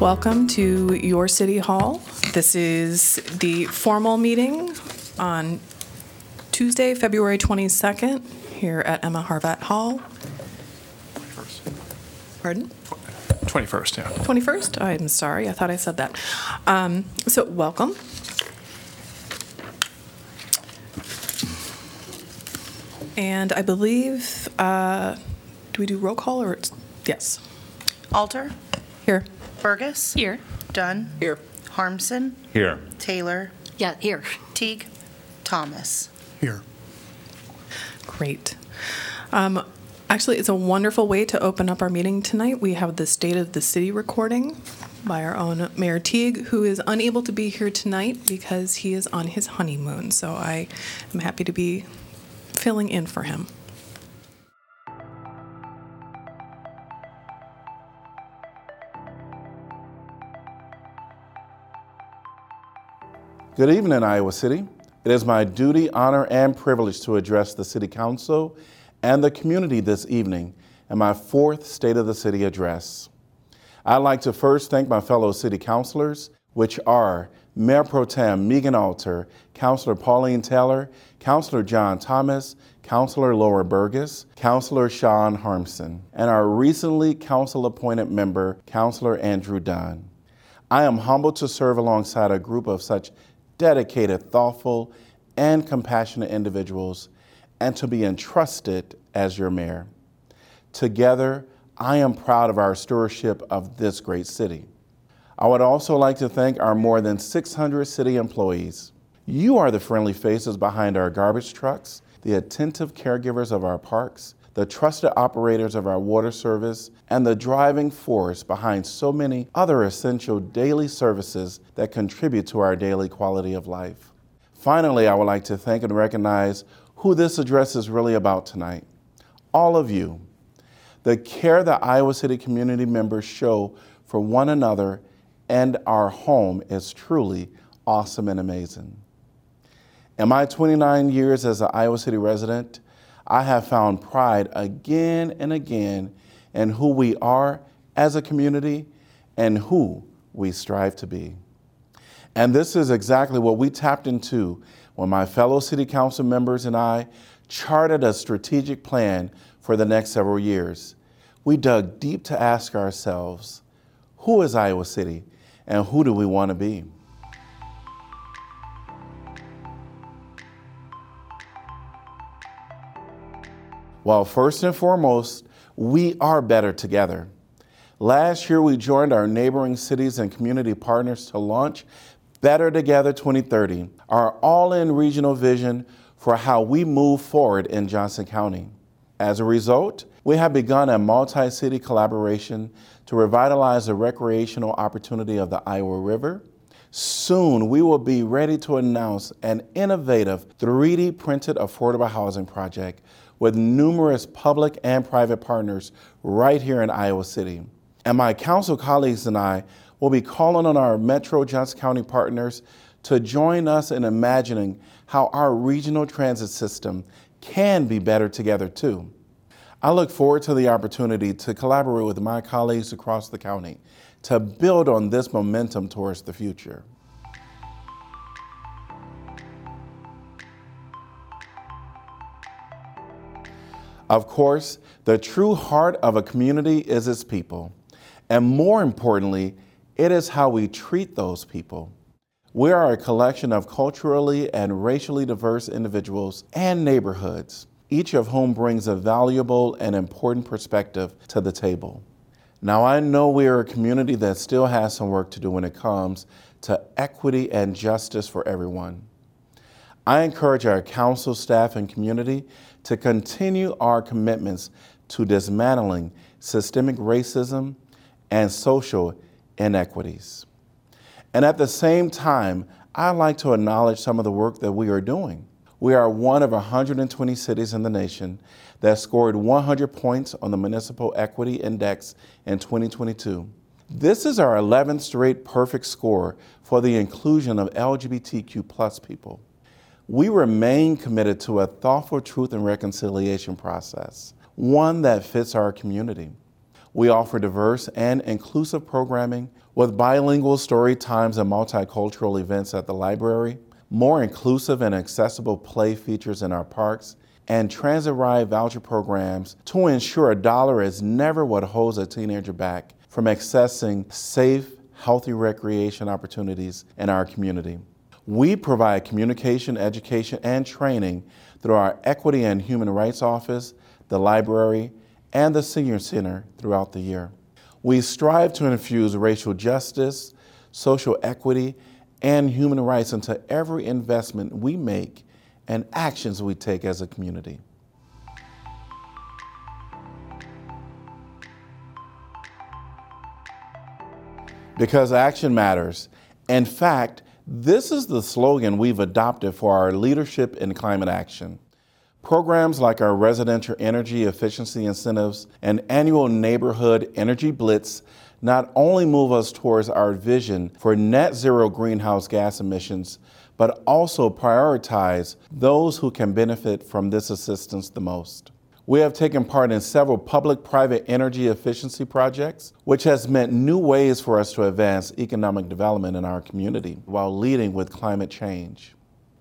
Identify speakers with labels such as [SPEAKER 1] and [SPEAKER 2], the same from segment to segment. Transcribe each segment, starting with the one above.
[SPEAKER 1] Welcome to your City Hall. This is the formal meeting on Tuesday, February 22nd, here at Emma Harvat Hall. Pardon?
[SPEAKER 2] 21st, yeah.
[SPEAKER 1] 21st? I'm sorry, I thought I said that. Um, So, welcome. And I believe, uh, do we do roll call or, it's- yes,
[SPEAKER 3] Alter,
[SPEAKER 1] here.
[SPEAKER 3] Bergus.
[SPEAKER 4] Here.
[SPEAKER 3] Dunn.
[SPEAKER 1] Here.
[SPEAKER 3] Harmsen,
[SPEAKER 5] Here.
[SPEAKER 3] Taylor,
[SPEAKER 4] Yeah, here.
[SPEAKER 3] Teague, Thomas.
[SPEAKER 2] Here.
[SPEAKER 1] Great. Um, Actually, it's a wonderful way to open up our meeting tonight. We have the State of the City recording by our own Mayor Teague, who is unable to be here tonight because he is on his honeymoon. So I am happy to be filling in for him.
[SPEAKER 5] Good evening, Iowa City. It is my duty, honor, and privilege to address the City Council and the community this evening in my fourth State of the City address. I'd like to first thank my fellow City Councilors, which are Mayor Pro Tem Megan Alter, Councilor Pauline Taylor, Councilor John Thomas, Councilor Laura Bergus, Councilor Shawn Harmsen, and our recently council appointed member, Councilor Andrew Dunn. I am humbled to serve alongside a group of such dedicated, thoughtful, and compassionate individuals and to be entrusted as your mayor. Together, I am proud of our stewardship of this great city. I would also like to thank our more than 600 city employees. You are the friendly faces behind our garbage trucks, the attentive caregivers of our parks, the trusted operators of our water service, and the driving force behind so many other essential daily services that contribute to our daily quality of life. Finally, I would like to thank and recognize who this address is really about tonight. All of you. The care that Iowa City community members show for one another and our home is truly awesome and amazing. In my 29 years as an Iowa City resident, I have found pride again and again in who we are as a community and who we strive to be. And this is exactly what we tapped into when my fellow City Council members and I charted a strategic plan for the next several years. We dug deep to ask ourselves who is Iowa City and who do we want to be? Well, first and foremost, we are better together. Last year, we joined our neighboring cities and community partners to launch Better Together 2030, our all in regional vision for how we move forward in Johnson County. As a result, we have begun a multi city collaboration to revitalize the recreational opportunity of the Iowa River. Soon, we will be ready to announce an innovative 3D printed affordable housing project with numerous public and private partners right here in Iowa City. And my council colleagues and I will be calling on our Metro Johnson County partners to join us in imagining how our regional transit system can be better together too. I look forward to the opportunity to collaborate with my colleagues across the county to build on this momentum towards the future. Of course, the true heart of a community is its people. And more importantly, it is how we treat those people. We are a collection of culturally and racially diverse individuals and neighborhoods, each of whom brings a valuable and important perspective to the table. Now, I know we are a community that still has some work to do when it comes to equity and justice for everyone. I encourage our council staff and community to continue our commitments to dismantling systemic racism and social inequities. And at the same time, I'd like to acknowledge some of the work that we are doing. We are one of 120 cities in the nation that scored 100 points on the Municipal Equity Index in 2022. This is our 11th straight perfect score for the inclusion of LGBTQ people. We remain committed to a thoughtful truth and reconciliation process, one that fits our community. We offer diverse and inclusive programming With bilingual story times and multicultural events at the library, more inclusive and accessible play features in our parks, and transit ride voucher programs to ensure a dollar is never what holds a teenager back from accessing safe, healthy recreation opportunities in our community. We provide communication, education, and training through our Equity and Human Rights Office, the library, and the Senior Center throughout the year. We strive to infuse racial justice, social equity, and human rights into every investment we make and actions we take as a community. Because action matters. In fact, this is the slogan we've adopted for our leadership in climate action. Programs like our residential energy efficiency incentives and annual neighborhood energy blitz not only move us towards our vision for net zero greenhouse gas emissions, but also prioritize those who can benefit from this assistance the most. We have taken part in several public private energy efficiency projects, which has meant new ways for us to advance economic development in our community while leading with climate change.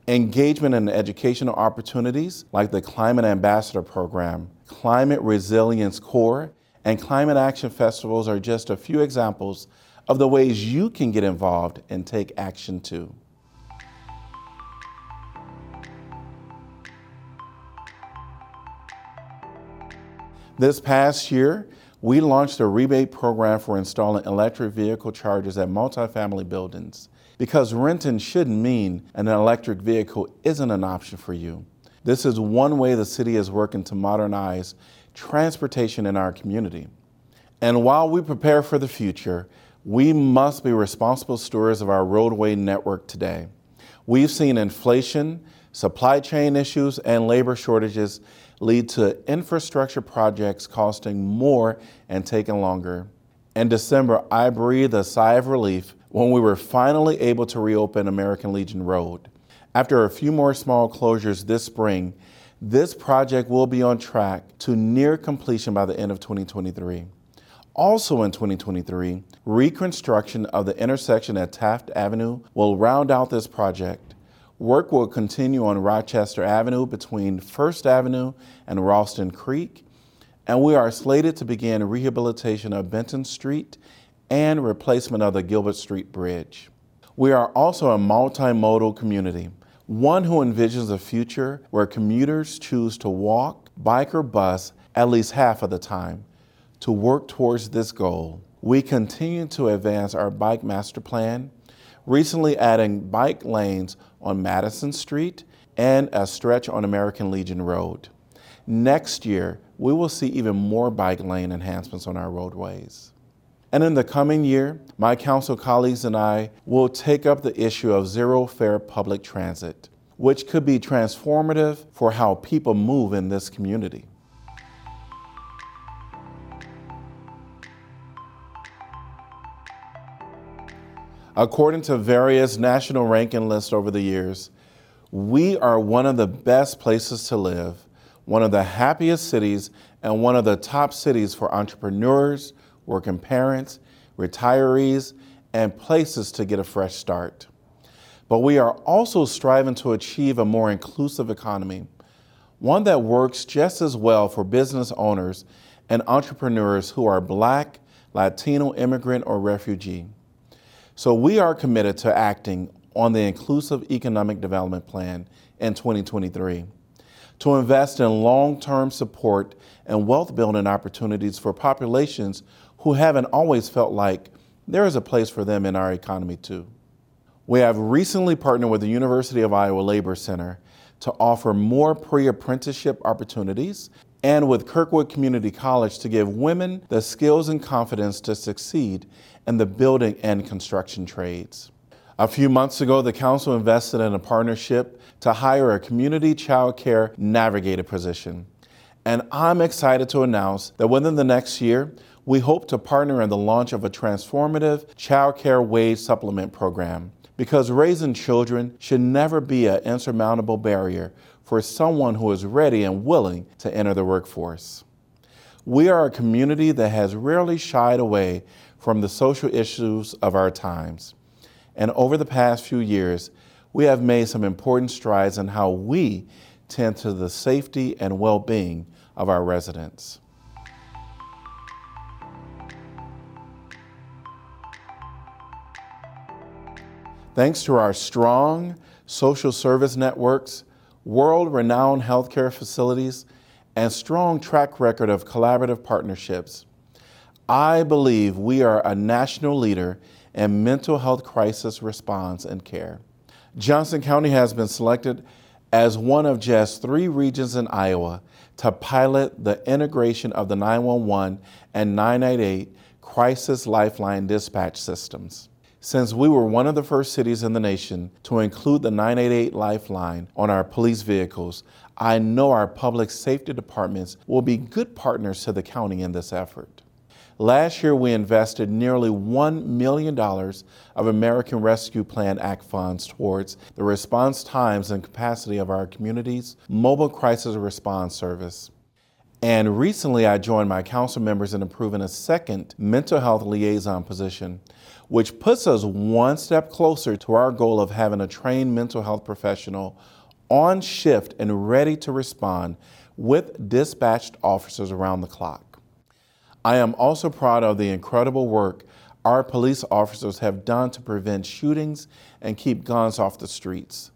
[SPEAKER 5] Engagement in educational opportunities like the Climate Ambassador Program, Climate Resilience Corps, and Climate Action Festivals are just a few examples of the ways you can get involved and take action too. This past year, we launched a rebate program for installing electric vehicle chargers at multifamily buildings because renting shouldn't mean an electric vehicle isn't an option for you. This is one way the city is working to modernize transportation in our community. And while we prepare for the future, we must be responsible stewards of our roadway network today. We've seen inflation, supply chain issues, and labor shortages lead to infrastructure projects costing more and taking longer. In December, I breathed a sigh of relief when we were finally able to reopen American Legion Road. After a few more small closures this spring, this project will be on track to near completion by the end of 2023. Also in 2023, reconstruction of the intersection at Taft Avenue will round out this project. Work will continue on Rochester Avenue between First Avenue and Ralston Creek, and we are slated to begin rehabilitation of Benton Street and replacement of the Gilbert Street Bridge. We are also a multimodal community, one who envisions a future where commuters choose to walk, bike, or bus at least half of the time. To work towards this goal, we continue to advance our bike master plan, recently adding bike lanes on Madison Street and a stretch on American Legion Road. Next year, we will see even more bike lane enhancements on our roadways. And in the coming year, my council colleagues and I will take up the issue of zero fare public transit, which could be transformative for how people move in this community. According to various national ranking lists over the years, we are one of the best places to live, one of the happiest cities, and one of the top cities for entrepreneurs, working parents, retirees, and places to get a fresh start. But we are also striving to achieve a more inclusive economy, one that works just as well for business owners and entrepreneurs who are Black, Latino, immigrant, or refugee. So we are committed to acting on the Inclusive Economic Development Plan in 2023 to invest in long term support and wealth building opportunities for populations who haven't always felt like there is a place for them in our economy, too. We have recently partnered with the University of Iowa Labor Center to offer more pre apprenticeship opportunities and with Kirkwood Community College to give women the skills and confidence to succeed in the building and construction trades. A few months ago, the council invested in a partnership to hire a community child care navigator position. And I'm excited to announce that within the next year, we hope to partner in the launch of a transformative child care wage supplement program because raising children should never be an insurmountable barrier for someone who is ready and willing to enter the workforce. We are a community that has rarely shied away from the social issues of our times. And over the past few years, we have made some important strides in how we tend to the safety and well being of our residents. Thanks to our strong social service networks, world renowned healthcare facilities, and strong track record of collaborative partnerships, I believe we are a national leader in mental health crisis response and care. Johnson County has been selected as one of just three regions in Iowa to pilot the integration of the 911 and 988 crisis lifeline dispatch systems. Since we were one of the first cities in the nation to include the 988 lifeline on our police vehicles, I know our public safety departments will be good partners to the county in this effort. Last year, we invested nearly $1 million of American Rescue Plan Act funds towards the response times and capacity of our community's mobile crisis response service. And recently, I joined my council members in approving a second mental health liaison position, which puts us one step closer to our goal of having a trained mental health professional on shift and ready to respond with dispatched officers around the clock. I am also proud of the incredible work our police officers have done to prevent shootings and keep guns off the streets.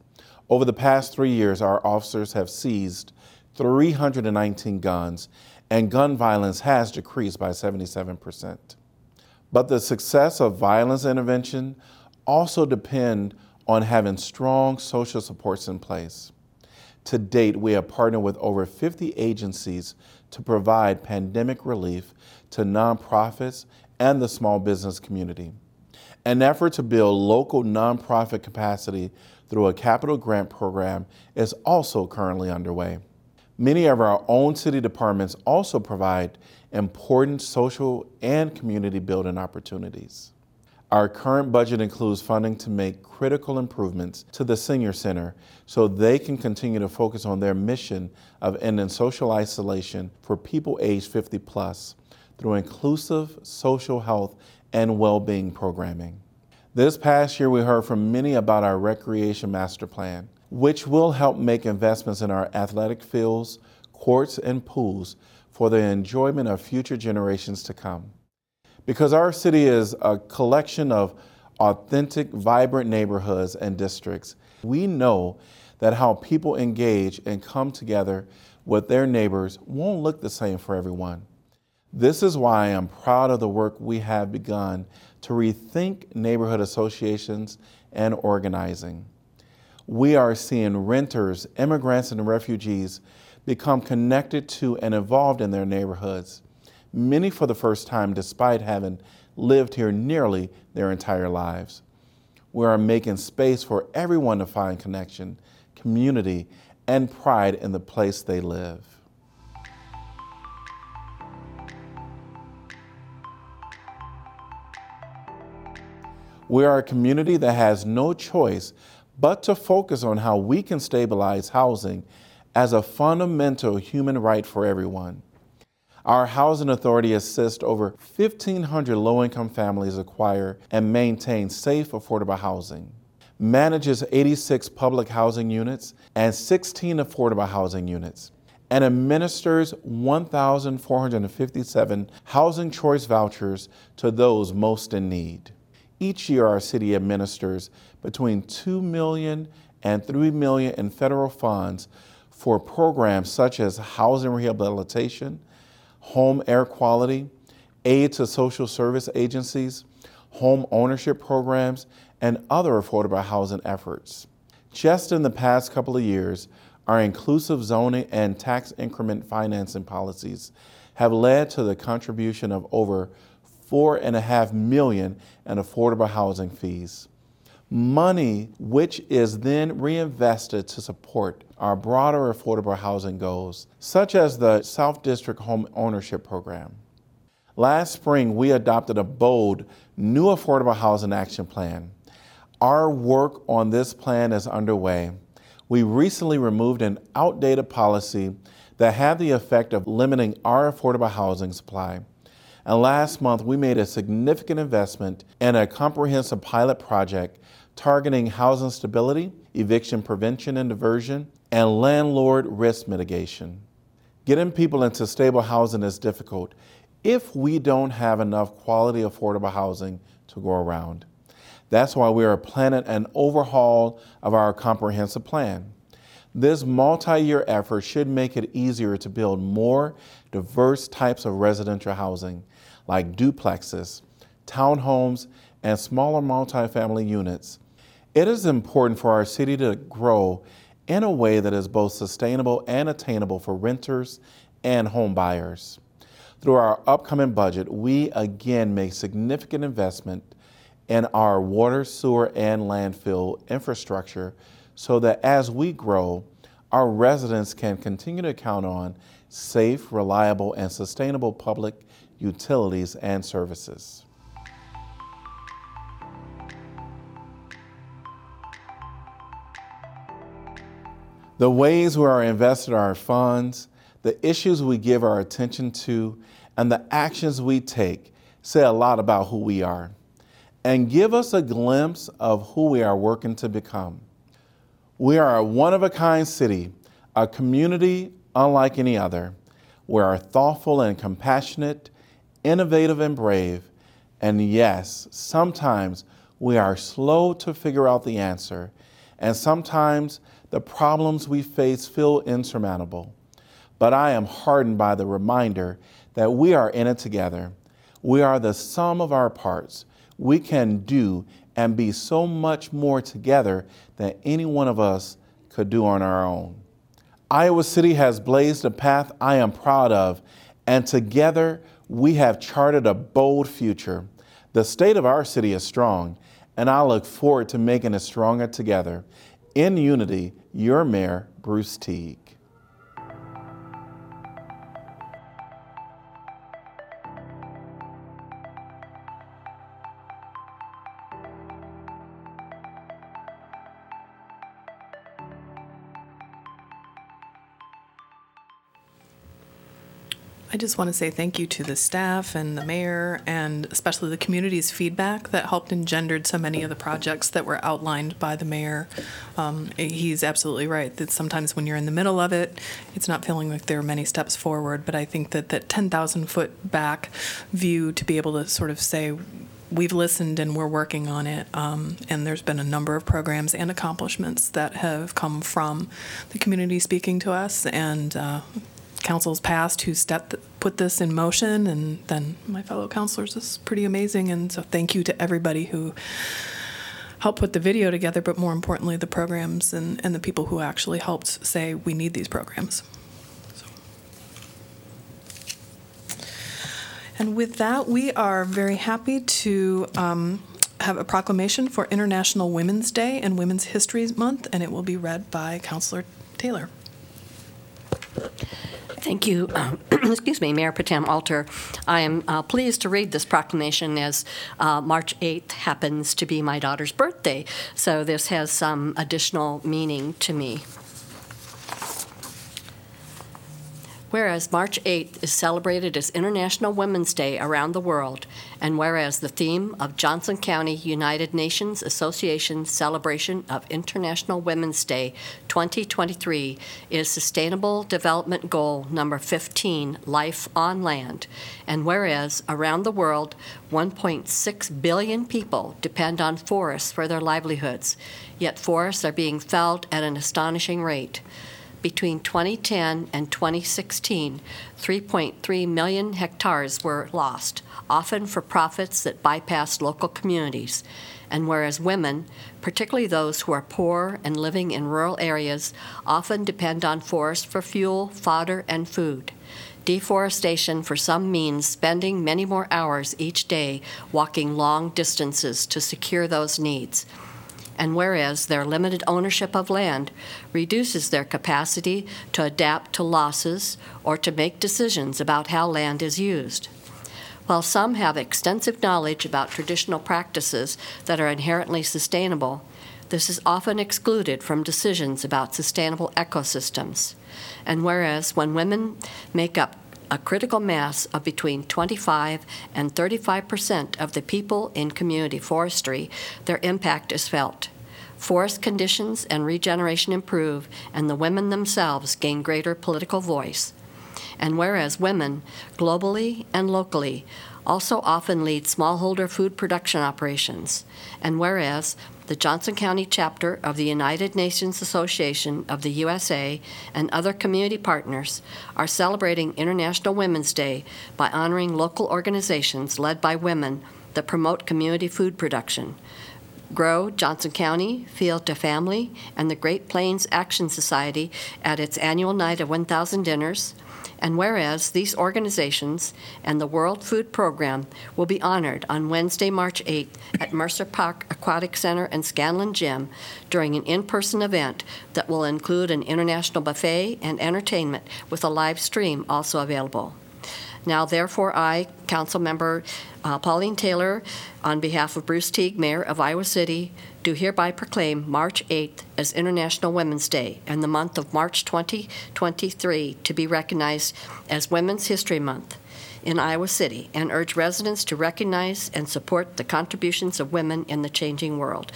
[SPEAKER 5] Over the past three years, our officers have seized 319 guns, and gun violence has decreased by 77%. But the success of violence intervention also depend on having strong social supports in place. To date, we have partnered with over 50 agencies to provide pandemic relief to nonprofits and the small business community. An effort to build local nonprofit capacity through a capital grant program is also currently underway. Many of our own city departments also provide important social and community building opportunities. Our current budget includes funding to make critical improvements to the Senior Center so they can continue to focus on their mission of ending social isolation for people aged 50 plus through inclusive social health and well being programming. This past year, we heard from many about our Recreation Master Plan, which will help make investments in our athletic fields, courts, and pools for the enjoyment of future generations to come. Because our city is a collection of authentic, vibrant neighborhoods and districts, we know that how people engage and come together with their neighbors won't look the same for everyone. This is why I am proud of the work we have begun to rethink neighborhood associations and organizing. We are seeing renters, immigrants, and refugees become connected to and involved in their neighborhoods many for the first time despite having lived here nearly their entire lives. We are making space for everyone to find connection, community, and pride in the place they live. We are a community that has no choice but to focus on how we can stabilize housing as a fundamental human right for everyone. Our housing authority assists over 1,500 low income families acquire and maintain safe, affordable housing, manages 86 public housing units and 16 affordable housing units, and administers 1,457 housing choice vouchers to those most in need. Each year, our city administers between 2 million and 3 million in federal funds for programs such as housing rehabilitation, home air quality, aid to social service agencies, home ownership programs, and other affordable housing efforts. Just in the past couple of years, our inclusive zoning and tax increment financing policies have led to the contribution of over four and a half million in affordable housing fees. Money which is then reinvested to support our broader affordable housing goals, such as the South District Home Ownership Program. Last spring, we adopted a bold new affordable housing action plan. Our work on this plan is underway. We recently removed an outdated policy that had the effect of limiting our affordable housing supply And last month, we made a significant investment in a comprehensive pilot project targeting housing stability, eviction prevention and diversion, and landlord risk mitigation. Getting people into stable housing is difficult if we don't have enough quality, affordable housing to go around. That's why we are planning an overhaul of our comprehensive plan. This multi year effort should make it easier to build more diverse types of residential housing, like duplexes, townhomes, and smaller multifamily units. It is important for our city to grow in a way that is both sustainable and attainable for renters and home buyers. Through our upcoming budget, we again make significant investment in our water, sewer, and landfill infrastructure so that as we grow, our residents can continue to count on safe, reliable, and sustainable public utilities and services. The ways we are invested our funds, the issues we give our attention to, and the actions we take say a lot about who we are and give us a glimpse of who we are working to become. We are a one of a kind city, a community unlike any other. We are thoughtful and compassionate, innovative and brave, and yes, sometimes we are slow to figure out the answer, and sometimes the problems we face feel insurmountable. But I am hardened by the reminder that we are in it together. We are the sum of our parts. We can do and be so much more together than any one of us could do on our own. Iowa City has blazed a path I am proud of, and together we have charted a bold future. The state of our city is strong, and I look forward to making it stronger together. In unity, your Mayor, Bruce Teague.
[SPEAKER 1] I just want to say thank you to the staff and the mayor and especially the community's feedback that helped engendered so many of the projects that were outlined by the mayor. Um, he's absolutely right that sometimes when you're in the middle of it, it's not feeling like there are many steps forward. But I think that that 10,000 foot back view to be able to sort of say, we've listened and we're working on it. Um, and there's been a number of programs and accomplishments that have come from the community speaking to us and uh, councils past who stepped put this in motion, and then my fellow councilors is pretty amazing. And so thank you to everybody who helped put the video together, but more importantly, the programs and, and the people who actually helped say we need these programs. And with that, we are very happy to um, have a proclamation for International Women's Day and Women's History Month, and it will be read by Councilor Taylor.
[SPEAKER 2] Thank you. Excuse me, Mayor Pro Tem Alter. I am uh, pleased to read this proclamation as uh, March 8th happens to be my daughter's birthday, so this has some additional meaning to me. Whereas March 8th is celebrated as International Women's Day around the world, and whereas the theme of Johnson County United Nations Association Celebration of International Women's Day 2023 is Sustainable Development Goal number 15, Life on Land, and whereas around the world 1.6 billion people depend on forests for their livelihoods, yet forests are being felled at an astonishing rate between 2010 and 2016, 3.3 million hectares were lost, often for profits that bypassed local communities. And whereas women, particularly those who are poor and living in rural areas, often depend on forests for fuel, fodder, and food. Deforestation for some means spending many more hours each day walking long distances to secure those needs and whereas their limited ownership of land reduces their capacity to adapt to losses or to make decisions about how land is used. While some have extensive knowledge about traditional practices that are inherently sustainable, this is often excluded from decisions about sustainable ecosystems. And whereas when women make up a critical mass of between 25 and 35 percent of the people in community forestry, their impact is felt. Forest conditions and regeneration improve, and the women themselves gain greater political voice. And whereas women, globally and locally, also often lead smallholder food production operations, and whereas the Johnson County chapter of the United Nations Association of the USA and other community partners are celebrating International Women's Day by honoring local organizations led by women that promote community food production. Grow, Johnson County, Field to Family, and the Great Plains Action Society at its annual night of 1,000 dinners. And whereas these organizations and the World Food Program will be honored on Wednesday, March 8th at Mercer Park Aquatic Center and Scanlon Gym during an in-person event that will include an international buffet and entertainment with a live stream also available. Now therefore, I, Councilmember uh, Pauline Taylor, on behalf of Bruce Teague, Mayor of Iowa City, do hereby proclaim March 8th as International Women's Day and the month of March 2023 to be recognized as Women's History Month in Iowa City and urge residents to recognize and support the contributions of women in the changing world.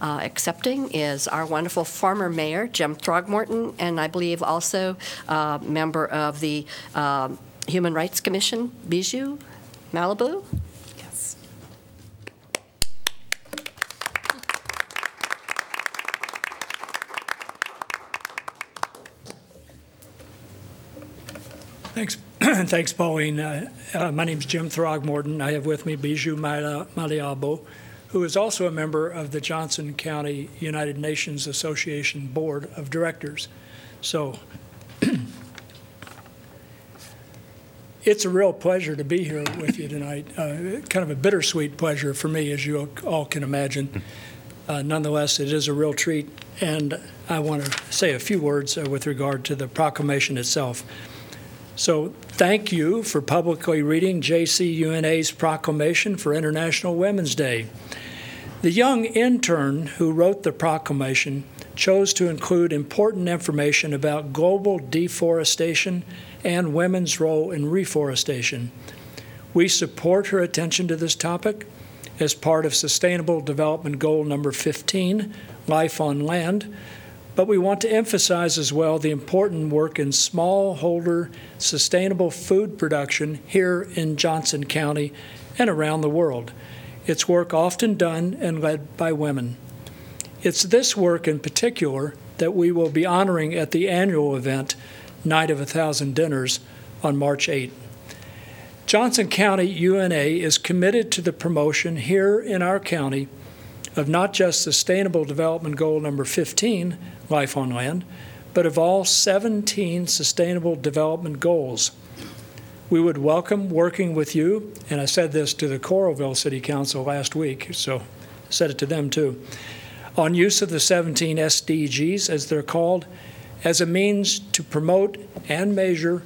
[SPEAKER 2] Uh, accepting is our wonderful former mayor, Jim Throgmorton, and I believe also uh, member of the um, Human Rights Commission, Bijou Maliabo.
[SPEAKER 1] Yes.
[SPEAKER 4] Thanks, thanks, Pauline. Uh, uh, my name's Jim Throgmorton. I have with me Bijou Mala- Maliabo, who is also a member of the Johnson County United Nations Association Board of Directors. So it's a real pleasure to be here with you tonight. Uh, kind of a bittersweet pleasure for me, as you all can imagine. Uh, nonetheless, it is a real treat, and I want to say a few words uh, with regard to the proclamation itself. So, thank you for publicly reading JCUNA's proclamation for International Women's Day. The young intern who wrote the proclamation chose to include important information about global deforestation and women's role in reforestation. We support her attention to this topic as part of Sustainable Development Goal number 15, Life on Land, but we want to emphasize as well the important work in smallholder sustainable food production here in Johnson County and around the world. It's work often done and led by women. It's this work in particular that we will be honoring at the annual event, Night of a Thousand Dinners, on March 8. Johnson County UNA is committed to the promotion here in our county of not just Sustainable Development Goal number 15, Life on Land, but of all 17 Sustainable Development Goals. We would welcome working with you, and I said this to the Coralville City Council last week, so said it to them too, on use of the 17 SDGs, as they're called, as a means to promote and measure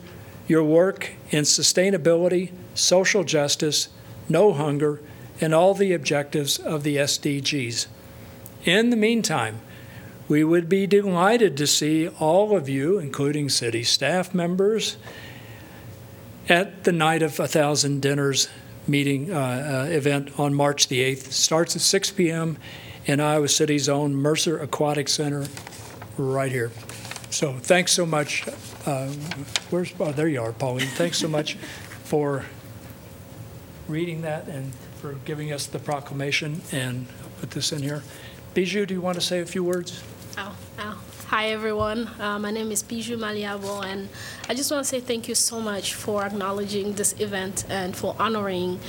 [SPEAKER 4] your work in sustainability, social justice, no hunger, and all the objectives of the SDGs. In the meantime, we would be delighted to see all of you, including city staff members, at the Night of a Thousand Dinners meeting uh, uh, event on March the 8th. It starts at 6 p.m. in Iowa City's own Mercer Aquatic Center, right here. So thanks so much. Uh, where's oh, there you are, Pauline. Thanks so much for reading that and for giving us the proclamation and put this in here. Bijou, do you want to say a few words?
[SPEAKER 6] Oh, oh. Hi, everyone. Uh, my name is Bijou Maliabo, and I just want to say thank you so much for acknowledging this event and for honoring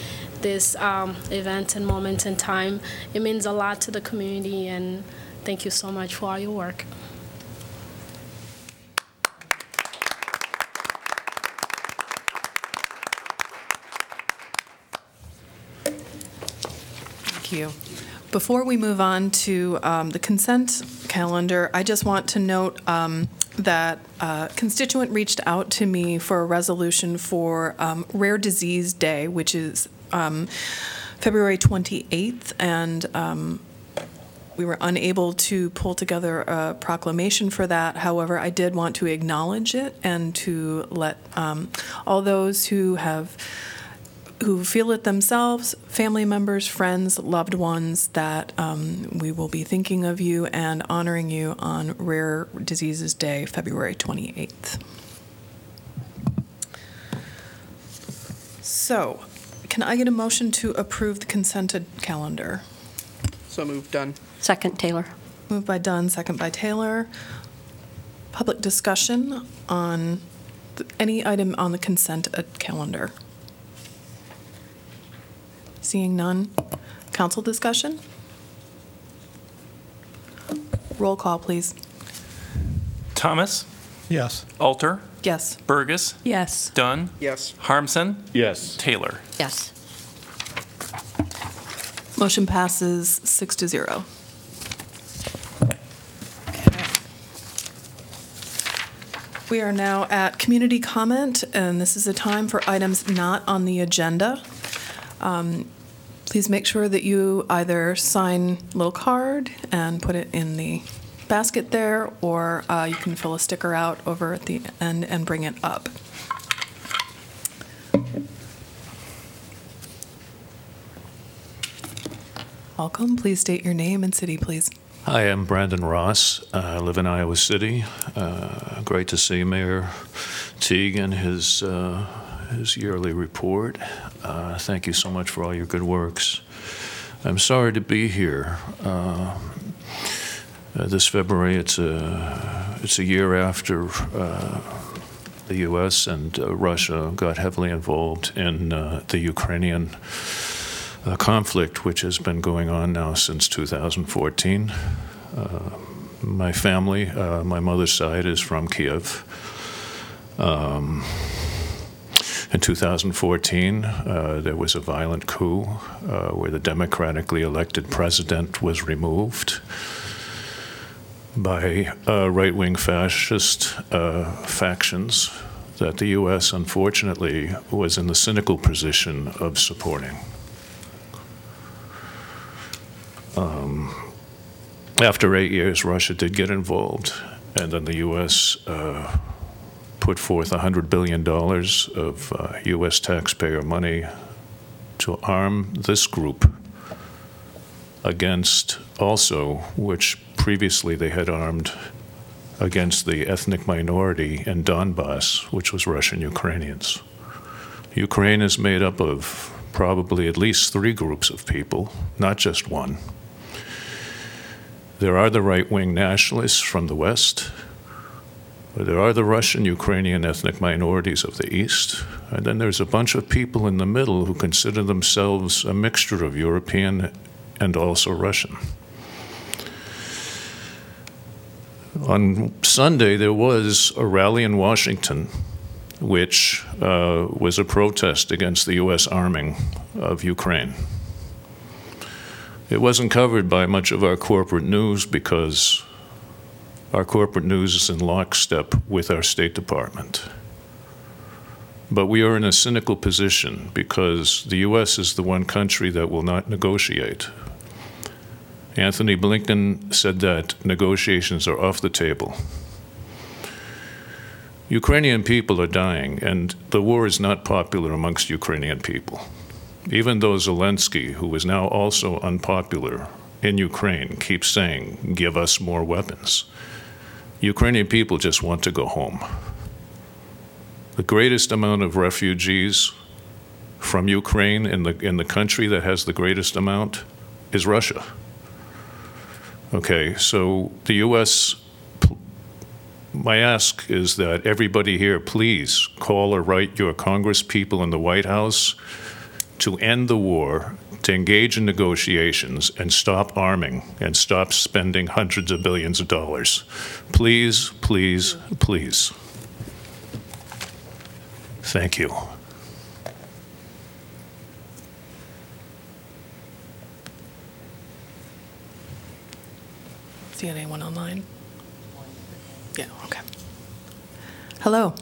[SPEAKER 6] this um, event and moment in time. It means a lot to the community, and thank you so much for all your work.
[SPEAKER 1] Thank you. Before we move on to um, the consent calendar, I just want to note um, that a constituent reached out to me for a resolution for um, Rare Disease Day, which is um, February 28th, and um, we were unable to pull together a proclamation for that. However, I did want to acknowledge it and to let um, all those who have who feel it themselves, family members, friends, loved ones, that um, we will be thinking of you and honoring you on Rare Diseases Day, February 28th. So, can I get a motion to approve the consented calendar?
[SPEAKER 7] So moved, Dunn.
[SPEAKER 2] Second, Taylor.
[SPEAKER 1] Moved by Dunn, second by Taylor. Public discussion on th- any item on the consent uh, calendar. Seeing none. Council discussion? Roll call, please.
[SPEAKER 8] Thomas,
[SPEAKER 9] Yes.
[SPEAKER 8] Alter,
[SPEAKER 1] Yes.
[SPEAKER 8] Bergus,
[SPEAKER 1] Yes.
[SPEAKER 8] Dunn,
[SPEAKER 7] Yes.
[SPEAKER 8] Harmsen,
[SPEAKER 5] Yes.
[SPEAKER 8] Taylor.
[SPEAKER 2] Yes.
[SPEAKER 1] Motion passes six to zero. We are now at community comment, and this is a time for items not on the agenda. Um, Please make sure that you either sign a little card and put it in the basket there, or uh, you can fill a sticker out over at the end and bring it up. Welcome. Please state your name and city, please.
[SPEAKER 9] Hi, I'm Brandon Ross. Uh, I live in Iowa City. Uh, great to see Mayor Teague and his, uh, his yearly report. Uh, thank you so much for all your good works. I'm sorry to be here. Uh, uh, this February, it's a, it's a year after uh, the U.S. and uh, Russia got heavily involved in the Ukrainian conflict which has been going on now since 2014. Uh, my family, uh, my mother's side, is from Kiev. Um, in 2014, uh, there was a violent coup uh, where the democratically elected president was removed by uh, right wing fascist uh, factions that the U.S., unfortunately, was in the cynical position of supporting. after eight years, Russia did get involved, and then the U.S. Uh, put forth $100 billion of uh, U.S. taxpayer money to arm this group against also, which previously they had armed against the ethnic minority in Donbass, which was Russian Ukrainians. Ukraine is made up of probably at least three groups of people, not just one. There are the right wing nationalists from the West. There are the Russian Ukrainian ethnic minorities of the East. And then there's a bunch of people in the middle who consider themselves a mixture of European and also Russian. On Sunday, there was a rally in Washington, which uh, was a protest against the U.S. arming of Ukraine. It wasn't covered by much of our corporate news because our corporate news is in lockstep with our State Department. But we are in a cynical position because the U.S. is the one country that will not negotiate. Antony Blinken said that negotiations are off the table. Ukrainian people are dying, and the war is not popular amongst Ukrainian people even though Zelensky, who is now also unpopular in Ukraine, keeps saying, give us more weapons, Ukrainian people just want to go home. The greatest amount of refugees from Ukraine in the, in the country that has the greatest amount is Russia. Okay, so the U.S. My ask is that everybody here, please call or write your Congress people in the White House to end the war, to engage in negotiations, and stop arming and stop spending hundreds of billions of dollars. Please, please, please. Thank you.
[SPEAKER 1] See anyone online? Yeah, okay. Hello.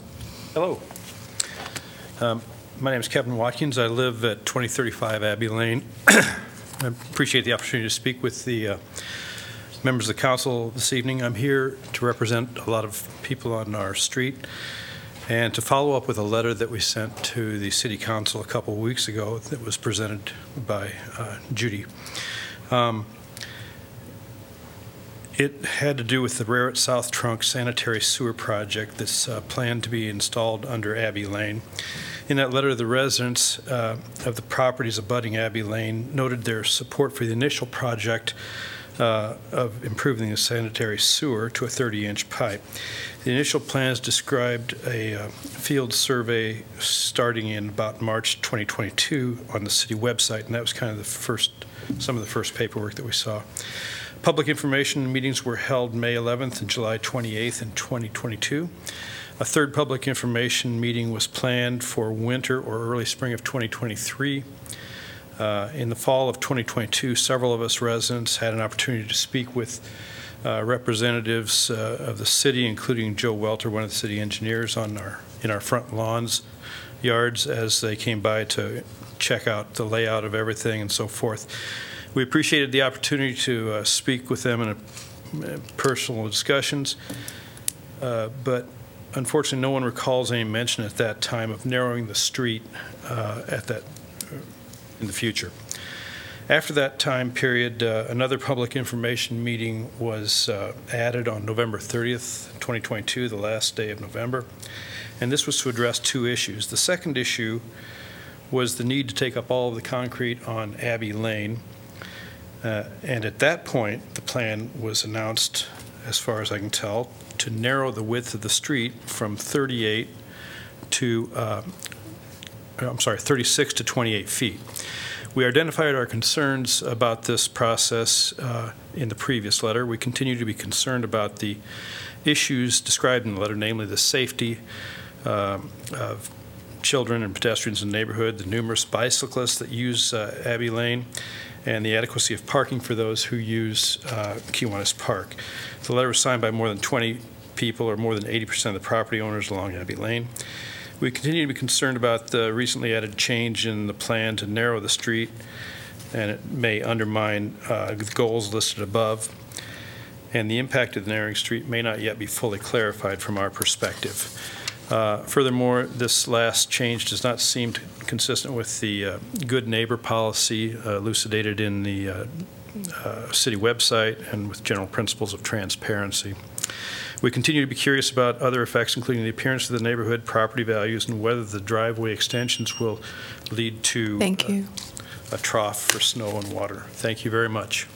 [SPEAKER 10] Hello. Um, My name is Kevin Watkins. I live at 2035 Abbey Lane. I appreciate the opportunity to speak with the uh, members of the council this evening. I'm here to represent a lot of people on our street and to follow up with a letter that we sent to the city council a couple weeks ago that was presented by uh, Judy. Um, It had to do with the Rohret South Trunk Sanitary Sewer Project that's uh, planned to be installed under Abbey Lane. In that letter, the residents uh, of the properties abutting Abbey Lane noted their support for the initial project uh, of improving the sanitary sewer to a 30-inch pipe. The initial plans described a uh, field survey starting in about March 2022 on the city website, and that was kind of the first, some of the first paperwork that we saw. Public information meetings were held May 11th and July 28th in 2022. A third public information meeting was planned for winter or early spring of 2023. Uh, In the fall of 2022, several of us residents had an opportunity to speak with uh, representatives uh, of the city, including Joe Welter, one of the city engineers, on our, in our front lawns, yards, as they came by to check out the layout of everything and so forth. We appreciated the opportunity to uh, speak with them in a- uh, personal discussions, uh, but unfortunately, no one recalls any mention at that time of narrowing the street uh, at that, in the future. After that time period, uh, another public information meeting was uh, added on November 30th, 2022, the last day of November, and this was to address two issues. The second issue was the need to take up all of the concrete on Abbey Lane, uh, And at that point, the plan was announced, as far as I can tell, to narrow the width of the street from 38 to, uh, I'm sorry, 36 to 28 feet. We identified our concerns about this process uh, in the previous letter. We continue to be concerned about the issues described in the letter, namely the safety um, of children and pedestrians in the neighborhood, the numerous bicyclists that use uh, Abbey Lane, and the adequacy of parking for those who use uh, Kiwanis Park. The letter was signed by more than 20 people, or more than 80% of the property owners along Abbey Lane. We continue to be concerned about the recently added change in the plan to narrow the street, and it may undermine uh, the goals listed above. And the impact of the narrowing street may not yet be fully clarified from our perspective. Uh, Furthermore, this last change does not seem to- consistent with the uh, good neighbor policy uh, elucidated in the uh, uh, city website and with general principles of transparency. We continue to be curious about other effects, including the appearance of the neighborhood, property values, and whether the driveway extensions will lead to
[SPEAKER 1] Thank you.
[SPEAKER 10] a trough for snow and water. Thank you very much.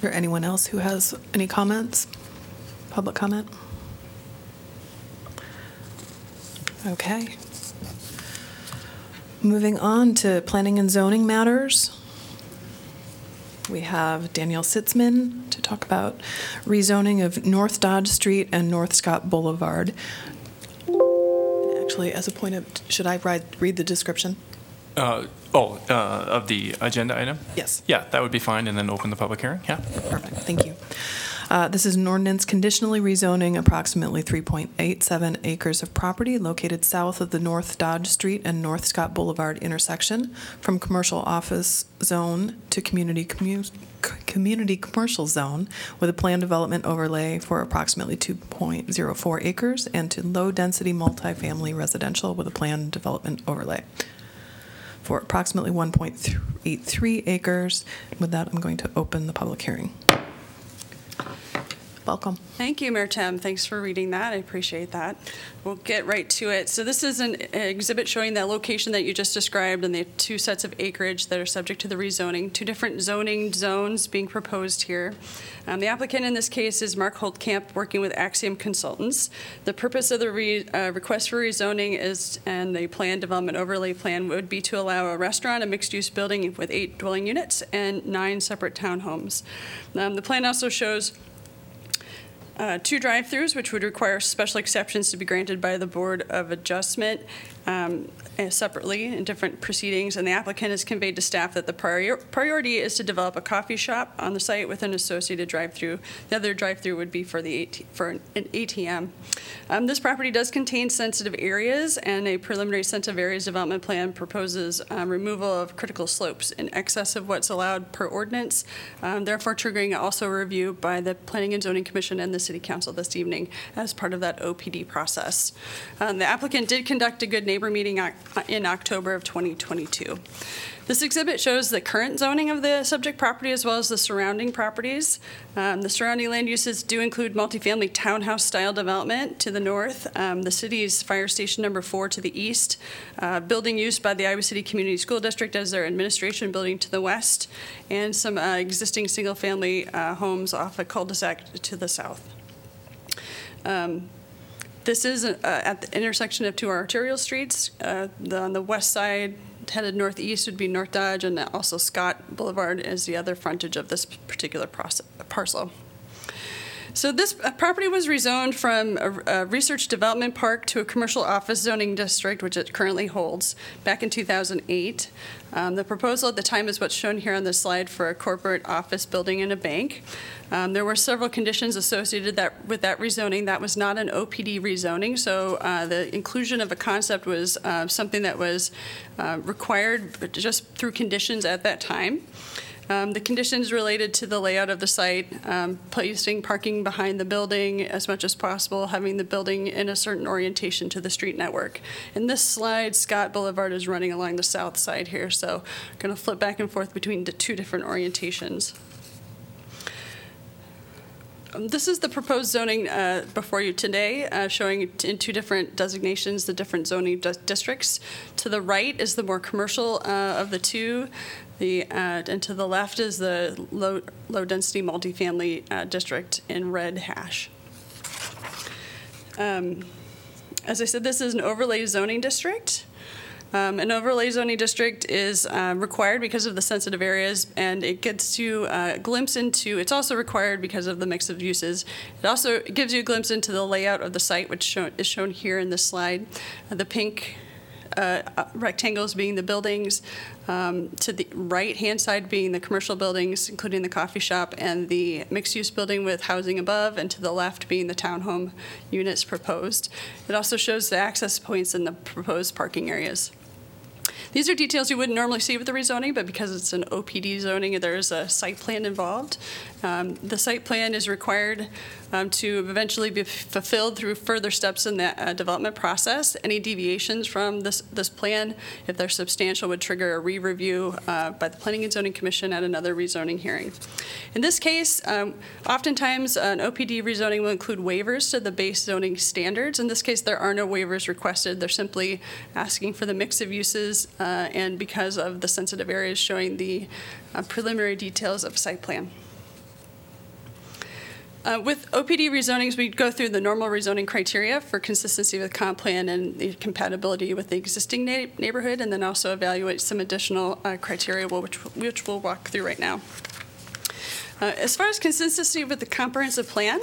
[SPEAKER 1] There anyone else who has any comments? Public comment? Okay. Moving on to planning and zoning matters. We have Danielle Sitzman to talk about rezoning of North Dodge Street and North Scott Boulevard. Actually, as a point of, should I read the description?
[SPEAKER 8] Uh, Oh, uh, of the agenda item?
[SPEAKER 1] Yes.
[SPEAKER 8] Yeah, that would be fine, and then open the public hearing, yeah?
[SPEAKER 1] Perfect, thank you. Uh, This is an ordinance conditionally rezoning approximately 3.87 acres of property located south of the North Dodge Street and North Scott Boulevard intersection from commercial office zone to community commu- c- community commercial zone with a planned development overlay for approximately 2.04 acres and to low-density multifamily residential with a planned development overlay for approximately 1.83 acres. With that, I'm going to open the public hearing. Welcome.
[SPEAKER 11] Thank you, Mayor Tem. Thanks for reading that. I appreciate that. We'll get right to it. So this is an exhibit showing that location that you just described and the two sets of acreage that are subject to the rezoning, two different zoning zones being proposed here. Um, The applicant in this case is Mark Holtkamp, working with Axiom Consultants. The purpose of the re- uh, request for rezoning is, and the plan development overlay plan would be to allow a restaurant, a mixed-use building with eight dwelling units, and nine separate townhomes. Um, The plan also shows uh, two drive-throughs, which would require special exceptions to be granted by the Board of Adjustment. Um, separately in different proceedings, and the applicant has conveyed to staff that the prior- priority is to develop a coffee shop on the site with an associated drive-through. The other drive-through would be for the, AT- for an ATM. Um, This property does contain sensitive areas, and a preliminary sensitive areas development plan proposes um, removal of critical slopes in excess of what's allowed per ordinance, um, therefore triggering also a review by the Planning and Zoning Commission and the City Council this evening as part of that OPD process. Um, The applicant did conduct a good neighbor meeting oc- in October of 2022. This exhibit shows the current zoning of the subject property as well as the surrounding properties. Um, The surrounding land uses do include multifamily townhouse-style development to the north, um, the city's fire station number four to the east, uh, building used by the Iowa City Community School District as their administration building to the west, and some uh, existing single-family uh, homes off a cul-de-sac to the south. Um, This is uh, at the intersection of two arterial streets. Uh, the- On the west side, headed northeast would be North Dodge, and also Scott Boulevard is the other frontage of this particular proce- parcel. So this uh, property was rezoned from a, a research development park to a commercial office zoning district, which it currently holds, back in 2008. Um, the proposal at the time is what's shown here on the slide for a corporate office building and a bank. Um, there were several conditions associated that with that rezoning. That was not an OPD rezoning, so uh, the inclusion of a concept was uh, something that was uh, required just through conditions at that time. Um, The conditions related to the layout of the site, um, placing parking behind the building as much as possible, having the building in a certain orientation to the street network. In this slide, Scott Boulevard is running along the south side here, so I'm going to flip back and forth between the two different orientations. Um, This is the proposed zoning uh, before you today, uh, showing in two different designations the different zoning dis- districts. To the right is the more commercial uh, of the two, the, uh, and to the left is the low, low-density multifamily uh, district in red hash. Um, As I said, this is an overlay zoning district. Um, An overlay zoning district is uh, required because of the sensitive areas, and it gets you uh, a glimpse into, it's also required because of the mix of uses. It also gives you a glimpse into the layout of the site, which shown- is shown here in this slide. Uh, The pink uh, uh, rectangles being the buildings, um, to the right-hand side being the commercial buildings, including the coffee shop and the mixed-use building with housing above, and to the left being the townhome units proposed. It also shows the access points and the proposed parking areas. These are details you wouldn't normally see with the rezoning, but because it's an OPD zoning, there's a site plan involved. Um, The site plan is required um, to eventually be fulfilled through further steps in the uh, development process. Any deviations from this, this plan, if they're substantial, would trigger a re-review uh, by the Planning and Zoning Commission at another rezoning hearing. In this case, um, oftentimes an OPD rezoning will include waivers to the base zoning standards. In this case, there are no waivers requested. They're simply asking for the mix of uses uh, and because of the sensitive areas showing the uh, preliminary details of site plan. Uh, With OPD rezonings, we go through the normal rezoning criteria for consistency with comp plan and the compatibility with the existing na- neighborhood, and then also evaluate some additional uh, criteria, which which we'll walk through right now. Uh, As far as consistency with the comprehensive plan,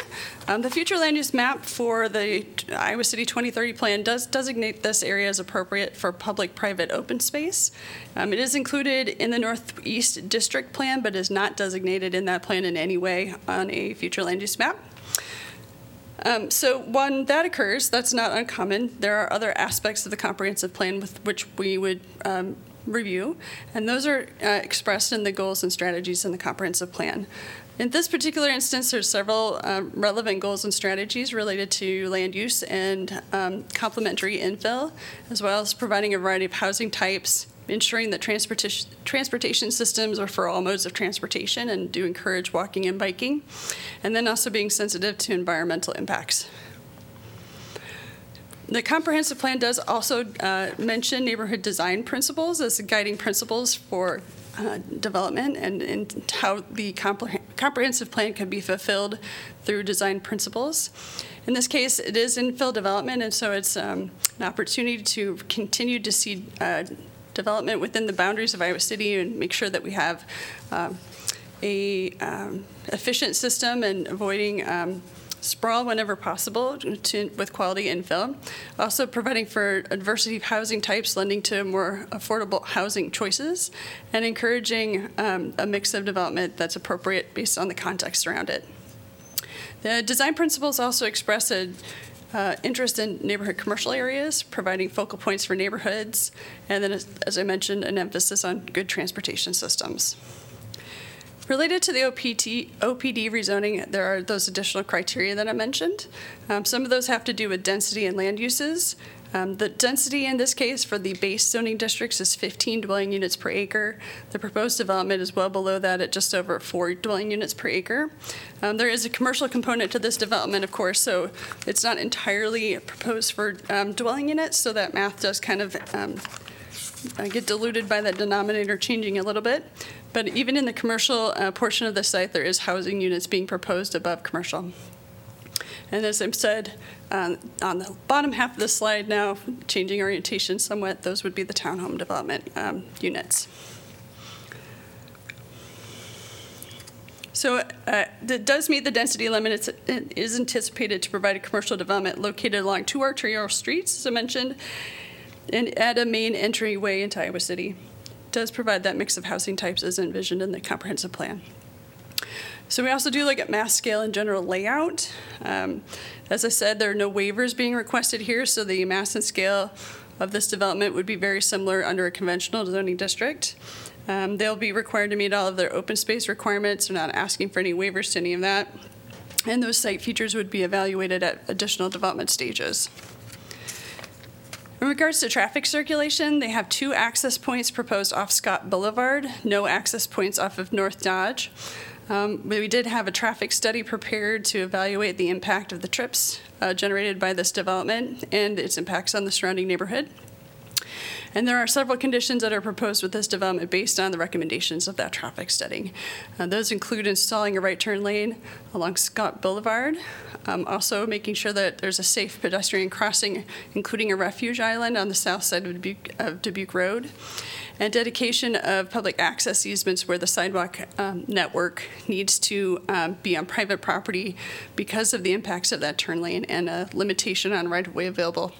[SPEAKER 11] um, the future land use map for the Iowa City 2030 plan does designate this area as appropriate for public-private open space. Um, It is included in the Northeast District Plan, but is not designated in that plan in any way on a future land use map. Um, so when that occurs, that's not uncommon. There are other aspects of the comprehensive plan with which we would um, review, and those are uh, expressed in the goals and strategies in the comprehensive plan. In this particular instance, there's several um, relevant goals and strategies related to land use and um, complementary infill, as well as providing a variety of housing types, ensuring that transportation transportation systems are for all modes of transportation and do encourage walking and biking, and then also being sensitive to environmental impacts. The comprehensive plan does also uh, mention neighborhood design principles as guiding principles for uh, development and, and how the compre- comprehensive plan can be fulfilled through design principles. In this case, it is infill development, and so it's um, an opportunity to continue to see uh, development within the boundaries of Iowa City and make sure that we have um, a um, efficient system and avoiding um, sprawl whenever possible to, with quality infill. Also providing for diversity of housing types, lending to more affordable housing choices, and encouraging um, a mix of development that's appropriate based on the context around it. The design principles also express a uh, interest in neighborhood commercial areas, providing focal points for neighborhoods, and then, as- as I mentioned, an emphasis on good transportation systems. Related to the OPT, OPD rezoning, there are those additional criteria that I mentioned. Um, Some of those have to do with density and land uses. Um, The density in this case for the base zoning districts is 15 dwelling units per acre. The proposed development is well below that at just over four dwelling units per acre. Um, There is a commercial component to this development, of course, so it's not entirely proposed for um, dwelling units, so that math does kind of um, uh, get diluted by that denominator changing a little bit. But even in the commercial uh, portion of the site, there is housing units being proposed above commercial. And as I've said, um, on the bottom half of the slide now, changing orientation somewhat, those would be the townhome development um, units. So uh, it does meet the density limit. It's, it is anticipated to provide a commercial development located along two arterial streets, as I mentioned, and at a main entryway into Iowa City. It does provide that mix of housing types as envisioned in the comprehensive plan. So we also do look at mass scale and general layout. Um, as I said, there are no waivers being requested here, so the mass and scale of this development would be very similar under a conventional zoning district. Um, they'll be required to meet all of their open space requirements. They're not asking for any waivers to any of that. And those site features would be evaluated at additional development stages. In regards to traffic circulation, they have two access points proposed off Scott Boulevard, no access points off of North Dodge. Um, we did have a traffic study prepared to evaluate the impact of the trips uh, generated by this development and its impacts on the surrounding neighborhood. And there are several conditions that are proposed with this development based on the recommendations of that traffic study. Uh, those include installing a right turn lane along Scott Boulevard, um, also making sure that there's a safe pedestrian crossing, including a refuge island on the south side of Dubuque, of Dubuque Road, and dedication of public access easements where the sidewalk um, network needs to um, be on private property because of the impacts of that turn lane and a limitation on right of way available.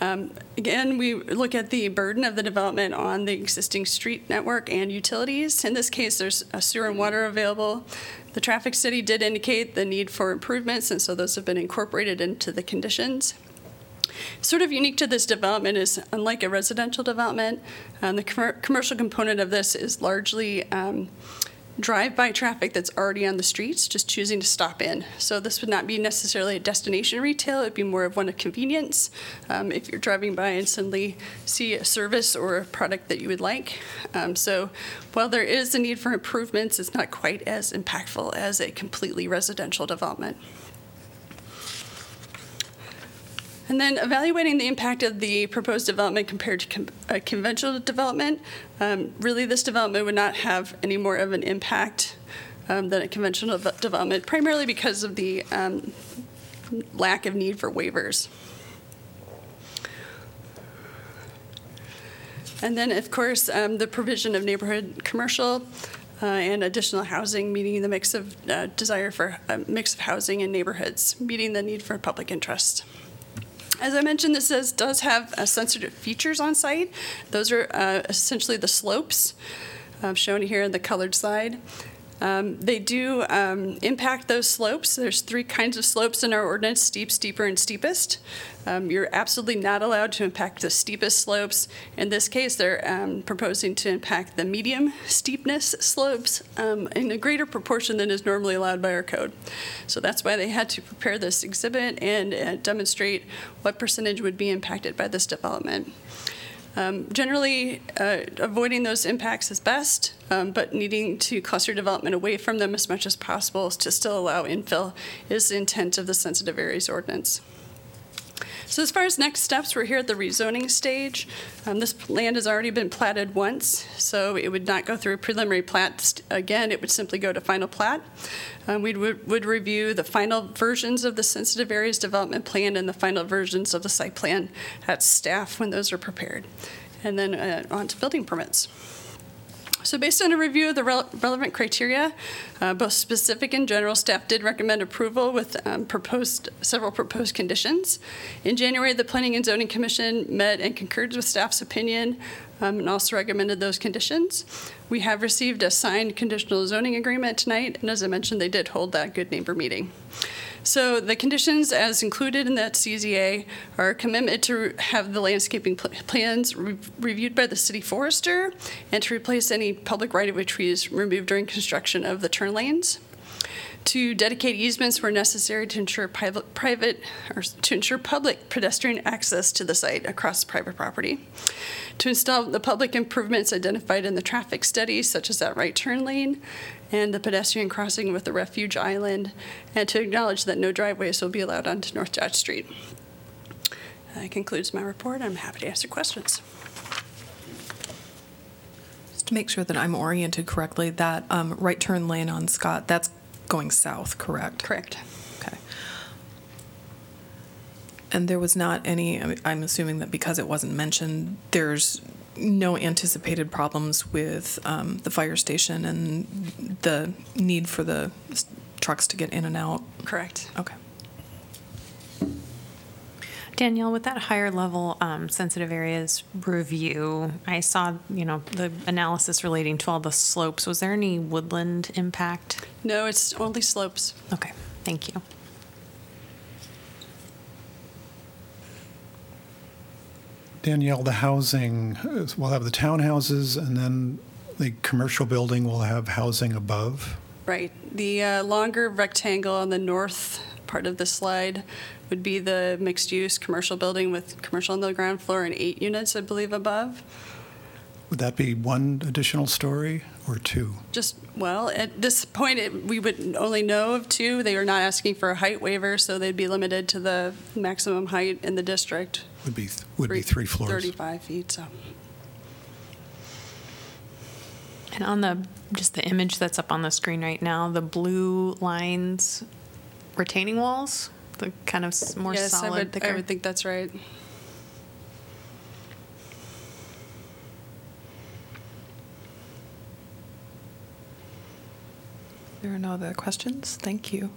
[SPEAKER 11] Um, Again, we look at the burden of the development on the existing street network and utilities. In this case, there's sewer and water available. The traffic study did indicate the need for improvements, and so those have been incorporated into the conditions. Sort of unique to this development is, unlike a residential development, um, the commer- commercial component of this is largely um, drive-by traffic that's already on the streets, just choosing to stop in. So this would not be necessarily a destination retail, it'd be more of one of convenience. Um, If you're driving by and suddenly see a service or a product that you would like. Um, So while there is a need for improvements, it's not quite as impactful as a completely residential development. And then evaluating the impact of the proposed development compared to con- a conventional development, um, really this development would not have any more of an impact um, than a conventional de- development, primarily because of the um, lack of need for waivers. And then, of course, um, the provision of neighborhood commercial uh, and additional housing, meeting the mix of uh, desire for a mix of housing in neighborhoods, meeting the need for public interest. As I mentioned, this is, does have uh, sensitive features on site. Those are uh, essentially the slopes um, shown here in the colored slide. Um, they do um, impact those slopes. There's three kinds of slopes in our ordinance steep, steeper, and steepest. Um, you're absolutely not allowed to impact the steepest slopes. In this case, they're um, proposing to impact the medium steepness slopes um, in a greater proportion than is normally allowed by our code. So that's why they had to prepare this exhibit and uh, demonstrate what percentage would be impacted by this development. Um, generally, uh, avoiding those impacts is best, um, but needing to cluster development away from them as much as possible to still allow infill is the intent of the sensitive areas ordinance. So as far as next steps, we're here at the rezoning stage. Um, This land has already been platted once, so it would not go through a preliminary plat st- again. It would simply go to final plat. Um, We would would review the final versions of the sensitive areas development plan and the final versions of the site plan at staff when those are prepared. And then uh, on to building permits. So based on a review of the rel- relevant criteria, uh, both specific and general, staff did recommend approval with um, proposed, several proposed conditions. In January, the Planning and Zoning Commission met and concurred with staff's opinion um, and also recommended those conditions. We have received a signed conditional zoning agreement tonight, and as I mentioned, they did hold that good neighbor meeting. So the conditions as included in that CZA are a commitment to have the landscaping pl- plans re- reviewed by the city forester and to replace any public right-of-way trees removed during construction of the turn lanes. To dedicate easements where necessary to ensure private, private or to ensure public pedestrian access to the site across private property, to install the public improvements identified in the traffic study, such as that right turn lane and the pedestrian crossing with the refuge island, and to acknowledge that no driveways will be allowed onto North Dodge Street. That concludes my report. I'm happy to answer questions.
[SPEAKER 1] Just to make sure that I'm oriented correctly, that um, right turn lane on Scott, that's going south, correct?
[SPEAKER 11] Correct.
[SPEAKER 1] Okay. And there was not any, I'm assuming that because it wasn't mentioned, there's no anticipated problems with um, the fire station and the need for the s- trucks to get in and out?
[SPEAKER 11] Correct.
[SPEAKER 1] Okay.
[SPEAKER 12] Danielle, with that higher level um, sensitive areas review, I saw, you know, the analysis relating to all the slopes. Was there any woodland impact?
[SPEAKER 11] No, it's only slopes.
[SPEAKER 12] Okay, thank you.
[SPEAKER 13] Danielle, the housing, we'll have the townhouses and then the commercial building will have housing above.
[SPEAKER 11] Right. The uh, longer rectangle on the north part of the slide would be the mixed-use commercial building with commercial on the ground floor and eight units, I believe, above.
[SPEAKER 13] Would that be one additional story or two?
[SPEAKER 11] Just, well, at this point, it- we would only know of two. They are not asking for a height waiver, so they'd be limited to the maximum height in the district.
[SPEAKER 13] Would be, would be three floors.
[SPEAKER 11] 35 feet, so.
[SPEAKER 12] And on the, just the image that's up on the screen right now, the blue lines, retaining walls, the kind of s- more
[SPEAKER 11] Yes, I
[SPEAKER 12] solid,
[SPEAKER 11] would, I
[SPEAKER 12] thicker.
[SPEAKER 11] would think that's right.
[SPEAKER 1] There are no other questions? Thank you.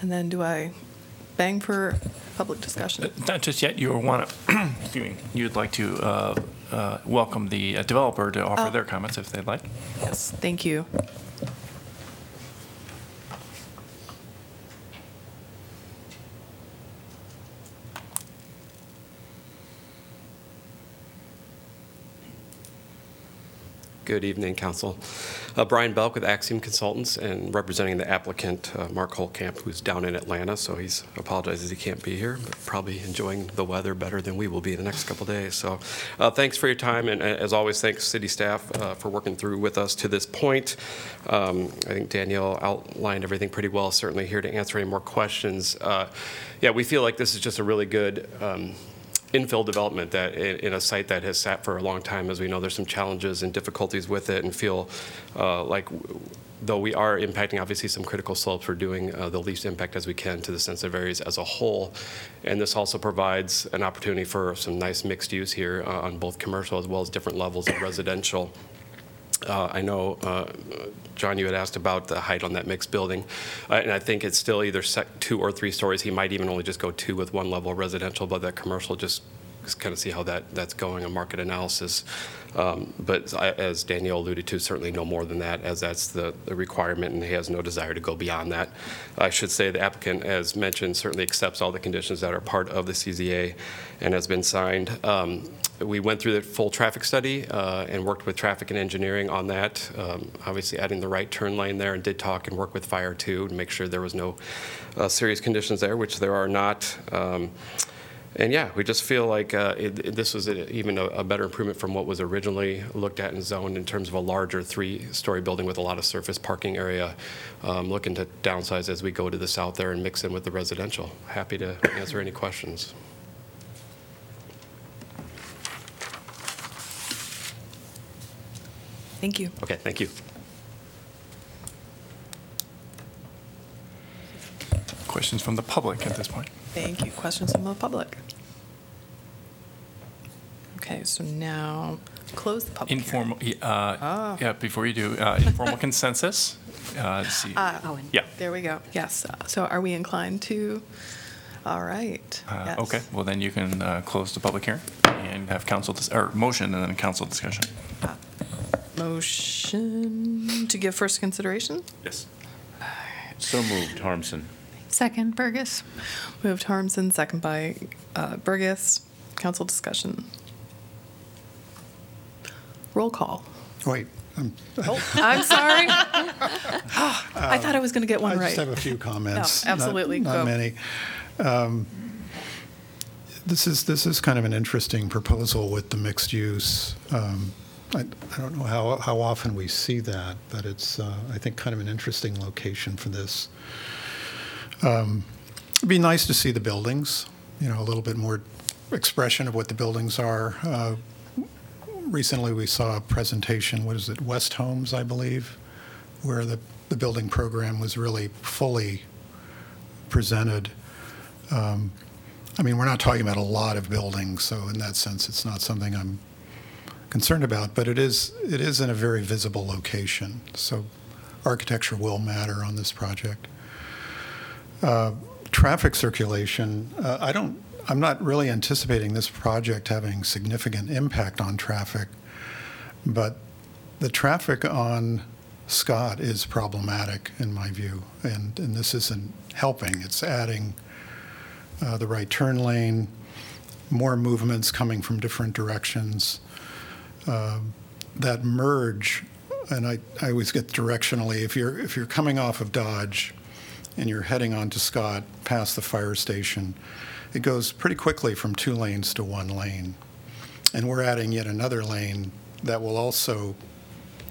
[SPEAKER 1] And then do I bang for public discussion?
[SPEAKER 8] Not just yet, you want to, excuse me, you'd like to uh, uh, welcome the uh, developer to offer
[SPEAKER 1] Oh.
[SPEAKER 8] their comments if they'd like.
[SPEAKER 1] Yes, thank you.
[SPEAKER 14] Good evening, Council. Uh, Brian Boelk with Axiom Consultants and representing the applicant, uh, Mark Holtkamp, who's down in Atlanta, so he's apologizes he can't be here, but probably enjoying the weather better than we will be in the next couple days. So uh, thanks for your time, and uh, as always, thanks city staff uh, for working through with us to this point. Um, I think Danielle outlined everything pretty well, certainly here to answer any more questions. Uh, Yeah, we feel like this is just a really good um, infill development that in, in a site that has sat for a long time, as we know, there's some challenges and difficulties with it, and feel uh, like w- though we are impacting obviously some critical slopes, we're doing uh, the least impact as we can to the sensitive areas as a whole. And this also provides an opportunity for some nice mixed use here uh, on both commercial as well as different levels of residential. Uh, I know, uh, John, you had asked about the height on that mixed building, Uh, and I think it's still either sec- two or three stories. He might even only just go two with one level of residential, but that commercial, just kind of see how that, that's going, a market analysis. Um, But I- as Danielle alluded to, certainly no more than that, as that's the the requirement, and he has no desire to go beyond that. I should say the applicant, as mentioned, certainly accepts all the conditions that are part of the CZA and has been signed. Um, we went through the full traffic study uh, and worked with traffic and engineering on that, um, obviously adding the right turn lane there, and did talk and work with fire too to make sure there was no uh, serious conditions there, which there are not. Um, and yeah, we just feel like uh, it, it- this was a, even a, a better improvement from what was originally looked at and zoned in terms of a larger three-story building with a lot of surface parking area. Um, looking to downsize as we go to the south there and mix in with the residential. Happy to answer any questions.
[SPEAKER 1] Thank you.
[SPEAKER 14] Okay, thank you.
[SPEAKER 8] Questions from the public at this point?
[SPEAKER 1] Thank you. Questions from the public? Okay, so now close the public hearing.
[SPEAKER 8] Informal, uh,
[SPEAKER 1] Ah.
[SPEAKER 8] yeah, before you do, uh, informal consensus. Uh, let's see.
[SPEAKER 1] Uh, Owen.
[SPEAKER 8] Yeah.
[SPEAKER 1] There we go. Yes. So are we inclined to? All right.
[SPEAKER 8] Uh,
[SPEAKER 1] Yes.
[SPEAKER 8] Okay, well then you can uh, close the public hearing and have council, dis- or motion and then council discussion.
[SPEAKER 1] Motion to give first consideration?
[SPEAKER 8] Yes.
[SPEAKER 15] So moved, Harmsen.
[SPEAKER 12] Second, Bergus.
[SPEAKER 1] Moved Harmsen, second by uh, Bergus. Council discussion. Roll call.
[SPEAKER 13] Wait, I'm-
[SPEAKER 1] I'm sorry. I thought I was going to get one right.
[SPEAKER 13] I
[SPEAKER 1] right.
[SPEAKER 13] just have a few comments.
[SPEAKER 1] No, absolutely,
[SPEAKER 13] Not,
[SPEAKER 1] go.
[SPEAKER 13] not many. Um, this is this is kind of an interesting proposal with the mixed use. Um, I, I don't know how how often we see that, but it's uh, I think kind of an interesting location for this. Um, it'd be nice to see the buildings. You know, a little bit more expression of what the buildings are. Uh, recently, we saw a presentation. What is it? West Homes, I believe, where the the building program was really fully presented. Um, I mean, we're not talking about a lot of buildings, so in that sense, it's not something I'm concerned about. But it is it is in a very visible location, so architecture will matter on this project. Uh, traffic circulation, uh, I don't. I'm not really anticipating this project having significant impact on traffic, but the traffic on Scott is problematic in my view, and, and this isn't helping. It's adding uh, the right turn lane, more movements coming from different directions. Um, that merge, and I, I always get directionally. If you're if you're coming off of Dodge, and you're heading onto Scott past the fire station, it goes pretty quickly from two lanes to one lane, and we're adding yet another lane that will also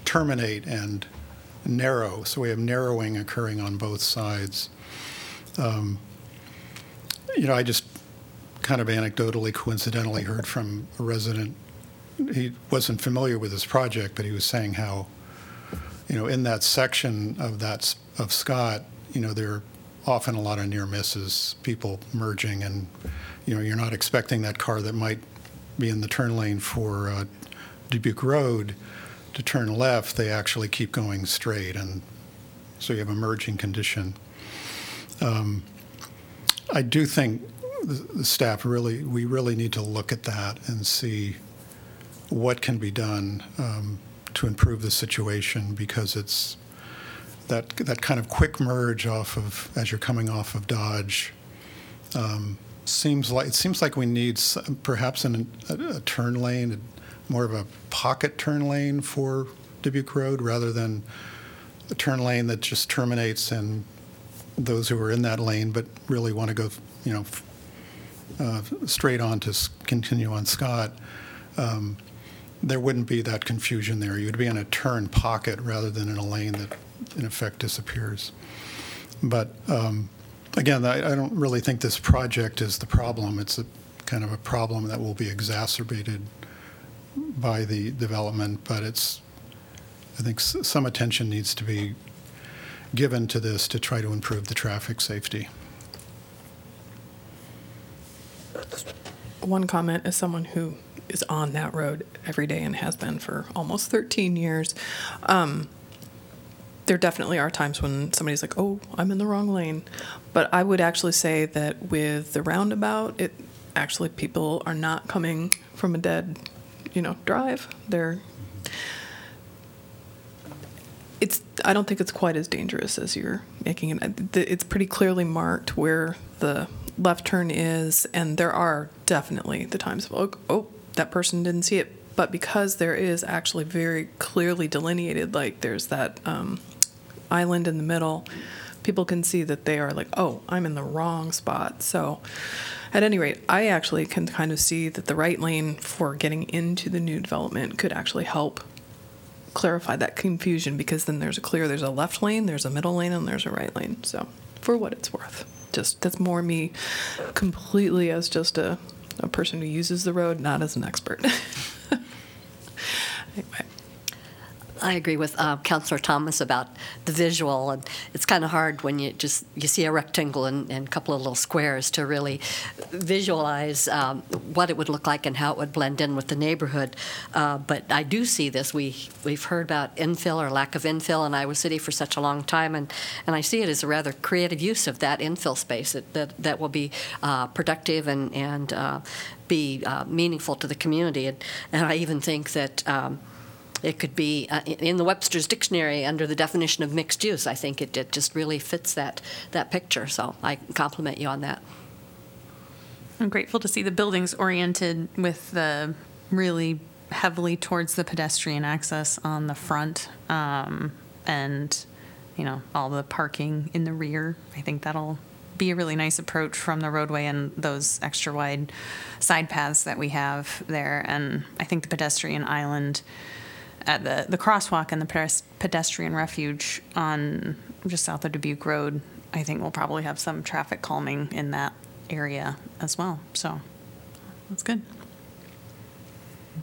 [SPEAKER 13] terminate and narrow. So we have narrowing occurring on both sides. Um, you know, I just kind of anecdotally, coincidentally heard from a resident. He wasn't familiar with this project, but he was saying how, you know, in that section of that of Scott, you know, there are often a lot of near misses, people merging, and you know, you're not expecting that car that might be in the turn lane for uh, Dubuque Road to turn left. They actually keep going straight, and so you have a merging condition. Um, I do think the, the staff really, we really need to look at that and see what can be done um, to improve the situation because it's that that kind of quick merge off of as you're coming off of Dodge um, seems like it seems like we need s- perhaps an, a, a turn lane, more of a pocket turn lane for Dubuque Road rather than a turn lane that just terminates and those who are in that lane but really want to go, you know, uh, straight on to continue on Scott. Um, there wouldn't be that confusion there. You'd be in a turn pocket rather than in a lane that, in effect, disappears. But um, again, I, I don't really think this project is the problem. It's a kind of a problem that will be exacerbated by the development. But it's, I think, s- some attention needs to be given to this to try to improve the traffic safety.
[SPEAKER 1] One comment as someone who is on that road every day and has been for almost 13 years. Um, there definitely are times when somebody's like, "Oh, I'm in the wrong lane," but I would actually say that with the roundabout, it actually people are not coming from a dead, you know, drive. They're it's I don't think it's quite as dangerous as you're making it. It's pretty clearly marked where the left turn is, and there are definitely the times of oh, oh that person didn't see it. But because there is actually very clearly delineated, like there's that um, island in the middle, people can see that they are like, oh, I'm in the wrong spot. So, at any rate, I actually can kind of see that the right lane for getting into the new development could actually help clarify that confusion because then there's a clear there's a left lane there's a middle lane and there's a right lane so for what it's worth just that's more me completely as just a, a person who uses the road not as an expert. Anyway
[SPEAKER 2] I agree with uh, Councillor Thomas about the visual, and it's kind of hard when you just you see a rectangle and, and a couple of little squares to really visualize um, what it would look like and how it would blend in with the neighborhood. Uh, but I do see this. We we've heard about infill or lack of infill in Iowa City for such a long time, and, and I see it as a rather creative use of that infill space that that, that will be uh, productive and and uh, be uh, meaningful to the community. And, and I even think that. Um, it could be uh, in the Webster's Dictionary under the definition of mixed use. I think it, it just really fits that, that picture. So I compliment you on that.
[SPEAKER 12] I'm grateful to see the buildings oriented with the really heavily towards the pedestrian access on the front um, and, you know, all the parking in the rear. I think that'll be a really nice approach from the roadway and those extra wide side paths that we have there. And I think the pedestrian island at the, the crosswalk and the pedestrian refuge on just south of Dubuque Road, I think we'll probably have some traffic calming in that area as well. So that's good.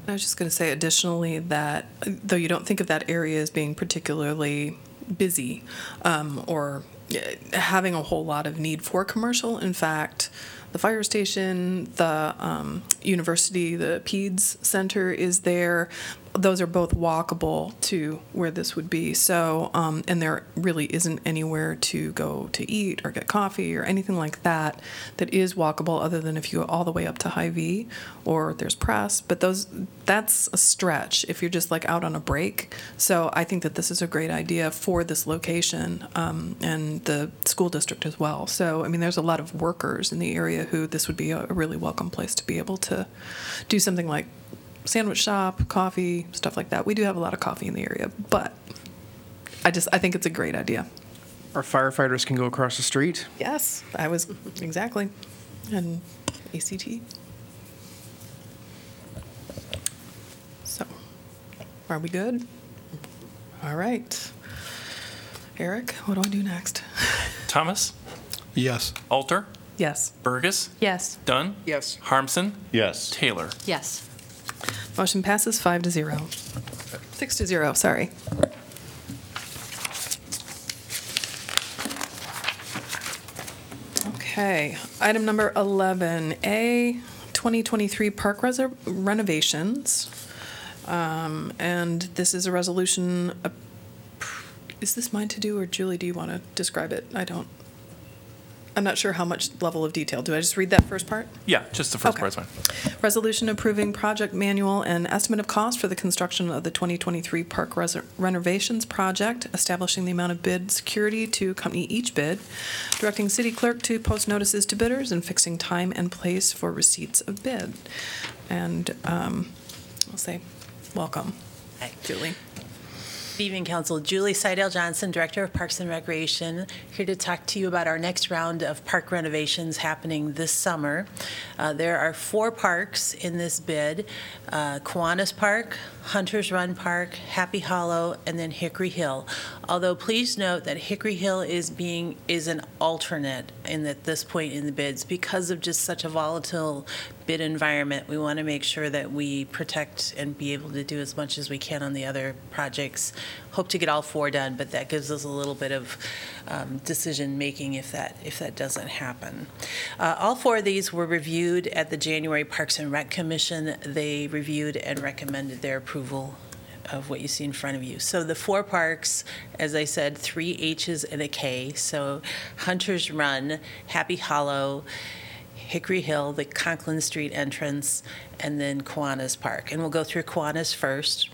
[SPEAKER 1] I was just going to say additionally that though you don't think of that area as being particularly busy um, or uh, having a whole lot of need for commercial, in fact, the fire station, the um, university, the PEDS center is there. Those are both walkable to where this would be. So, um, and there really isn't anywhere to go to eat or get coffee or anything like that that is walkable other than if you go all the way up to Hy-Vee or there's press. But those, that's a stretch if you're just like out on a break. So I think that this is a great idea for this location um, and the school district as well. So, I mean, there's a lot of workers in the area who this would be a a really welcome place to be able to do something like sandwich shop, coffee, stuff like that. We do have a lot of coffee in the area, but I just I think it's a great idea.
[SPEAKER 7] Our firefighters can go across the street.
[SPEAKER 1] Yes, I was exactly, and ACT. So, are we good? All right. Eric, what do I do next?
[SPEAKER 8] Thomas?
[SPEAKER 13] Yes.
[SPEAKER 8] Alter?
[SPEAKER 1] Yes.
[SPEAKER 8] Bergus?
[SPEAKER 12] Yes.
[SPEAKER 8] Dunn?
[SPEAKER 7] Yes.
[SPEAKER 8] Harmsen?
[SPEAKER 9] Yes.
[SPEAKER 8] Taylor?
[SPEAKER 2] Yes.
[SPEAKER 1] Motion passes five to zero. Six to zero, sorry. Okay, item number 11A, 2023 park renovations. Um, And this is a resolution, uh, is this mine to do, or Juli, do you want to describe it? I don't, I'm not sure how much level of detail. Do I just read that first part?
[SPEAKER 8] Yeah, just the first
[SPEAKER 1] Okay.
[SPEAKER 8] part's fine.
[SPEAKER 1] Resolution approving project manual and estimate of cost for the construction of the 2023 park res- renovations project, establishing the amount of bid security to accompany each bid, directing city clerk to post notices to bidders, and fixing time and place for receipts of bid. And um, I'll say, welcome,
[SPEAKER 15] Hi.
[SPEAKER 1] Juli.
[SPEAKER 15] Good evening, Council. Juli Seydell Johnson, Director of Parks and Recreation, here to talk to you about our next round of park renovations happening this summer. Uh, There are four parks in this bid, uh, Kiwanis Park, Hunter's Run Park, Happy Hollow, and then Hickory Hill. Although please note that Hickory Hill is being, is an alternate in at this point in the bids because of just such a volatile bid environment. We want to make sure that we protect and be able to do as much as we can on the other projects. Hope to get all four done, but that gives us a little bit of um, decision-making if that, if that doesn't happen. Uh, All four of these were reviewed at the January Parks and Rec Commission. They reviewed and recommended their approval of what you see in front of you. So the four parks, as I said, three H's and a K. So Hunter's Run, Happy Hollow, Hickory Hill, the Conklin Street entrance, and then Kiwanis Park. And we'll go through Kiwanis first.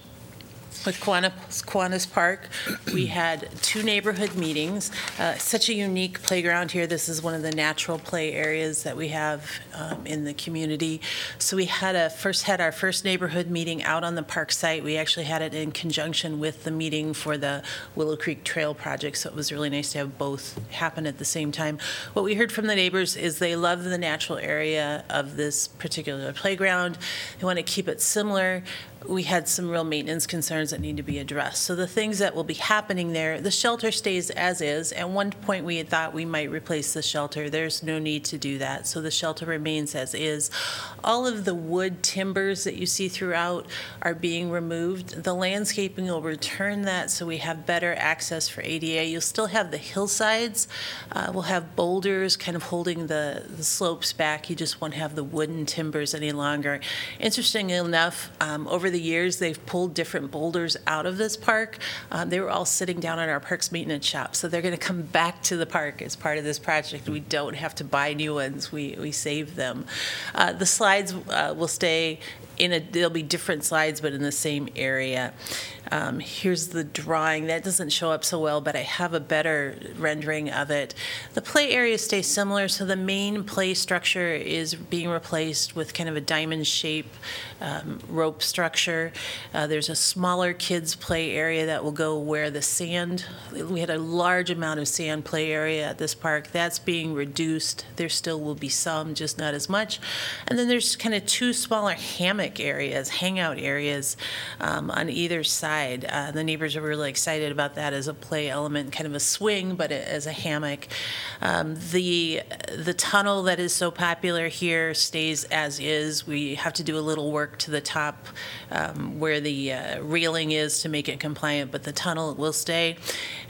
[SPEAKER 15] With Kiwanis, Kiwanis Park, we had two neighborhood meetings. Uh, Such a unique playground here. This is one of the natural play areas that we have um, in the community. So we had a, first had our first neighborhood meeting out on the park site. We actually had it in conjunction with the meeting for the Willow Creek Trail project, so it was really nice to have both happen at the same time. What we heard from the neighbors is they love the natural area of this particular playground. They want to keep it similar we had some real maintenance concerns that need to be addressed. So the things that will be happening there, the shelter stays as is. At one point, we had thought we might replace the shelter. There's no need to do that. So the shelter remains as is. All of the wood timbers that you see throughout are being removed. The landscaping will return that so we have better access for ADA. You'll still have the hillsides. Uh, we'll have boulders kind of holding the, the slopes back. You just won't have the wooden timbers any longer. Interestingly enough, um, over the the years, they've pulled different boulders out of this park. Um, They were all sitting down in our parks maintenance shop, so they're going to come back to the park as part of this project. We don't have to buy new ones, we, we save them. Uh, The slides uh, will stay in a, there'll be different slides, but in the same area. Um, Here's the drawing. That doesn't show up so well, but I have a better rendering of it. The play area stays similar, so the main play structure is being replaced with kind of a diamond shape um, rope structure. Uh, There's a smaller kids' play area that will go where the sand, we had a large amount of sand play area at this park. That's being reduced. There still will be some, just not as much. And then there's kind of two smaller hammock areas, hangout areas um, on either side. Uh, The neighbors are really excited about that as a play element, kind of a swing, but as a hammock. Um, The, the tunnel that is so popular here stays as is. We have to do a little work to the top um, where the uh, railing is to make it compliant, but the tunnel will stay.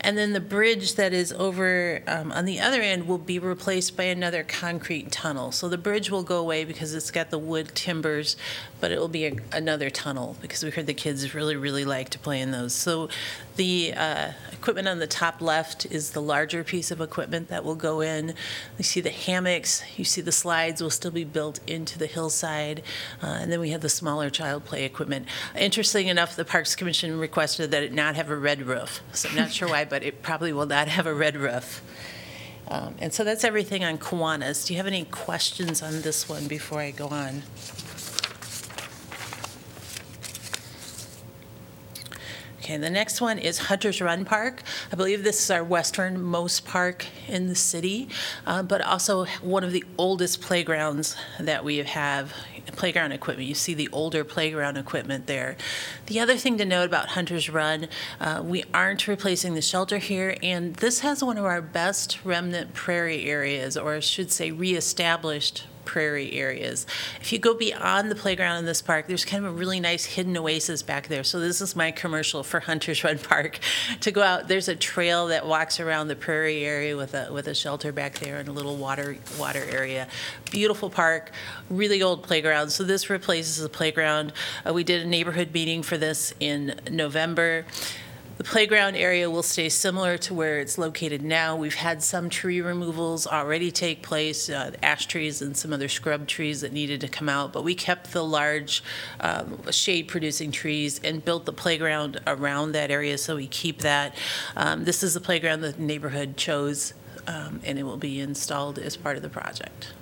[SPEAKER 15] And then the bridge that is over um, on the other end will be replaced by another concrete tunnel. So the bridge will go away because it's got the wood timbers, but it will be a- another tunnel because we heard the kids really, really like to play in those. So the uh, equipment on the top left is the larger piece of equipment that will go in. You see the hammocks, you see the slides will still be built into the hillside, uh, and then we have the smaller child play equipment. Interesting enough, the Parks Commission requested that it not have a red roof. So I'm not sure why, but it probably will not have a red roof. Um, And so that's everything on Kiwanis. Do you have any questions on this one before I go on? Okay, the next one is Hunter's Run Park. I believe this is our westernmost park in the city, uh, but also one of the oldest playgrounds that we have, playground equipment. You see the older playground equipment there. The other thing to note about Hunter's Run, uh, we aren't replacing the shelter here, and this has one of our best remnant prairie areas, or I should say reestablished prairie areas. If you go beyond the playground in this park, there's kind of a really nice hidden oasis back there. So this is my commercial for Hunters Run Park to go out. There's a trail that walks around the prairie area with a with a shelter back there and a little water water area. Beautiful park, really old playground. So this replaces the playground. Uh, we did a neighborhood meeting for this in November. The playground area will stay similar to where it's located now. We've had some tree removals already take place, uh, ash trees and some other scrub trees that needed to come out, but we kept the large um, shade-producing trees and built the playground around that area, so we keep that. Um, This is the playground the neighborhood chose, um, and it will be installed as part of the project.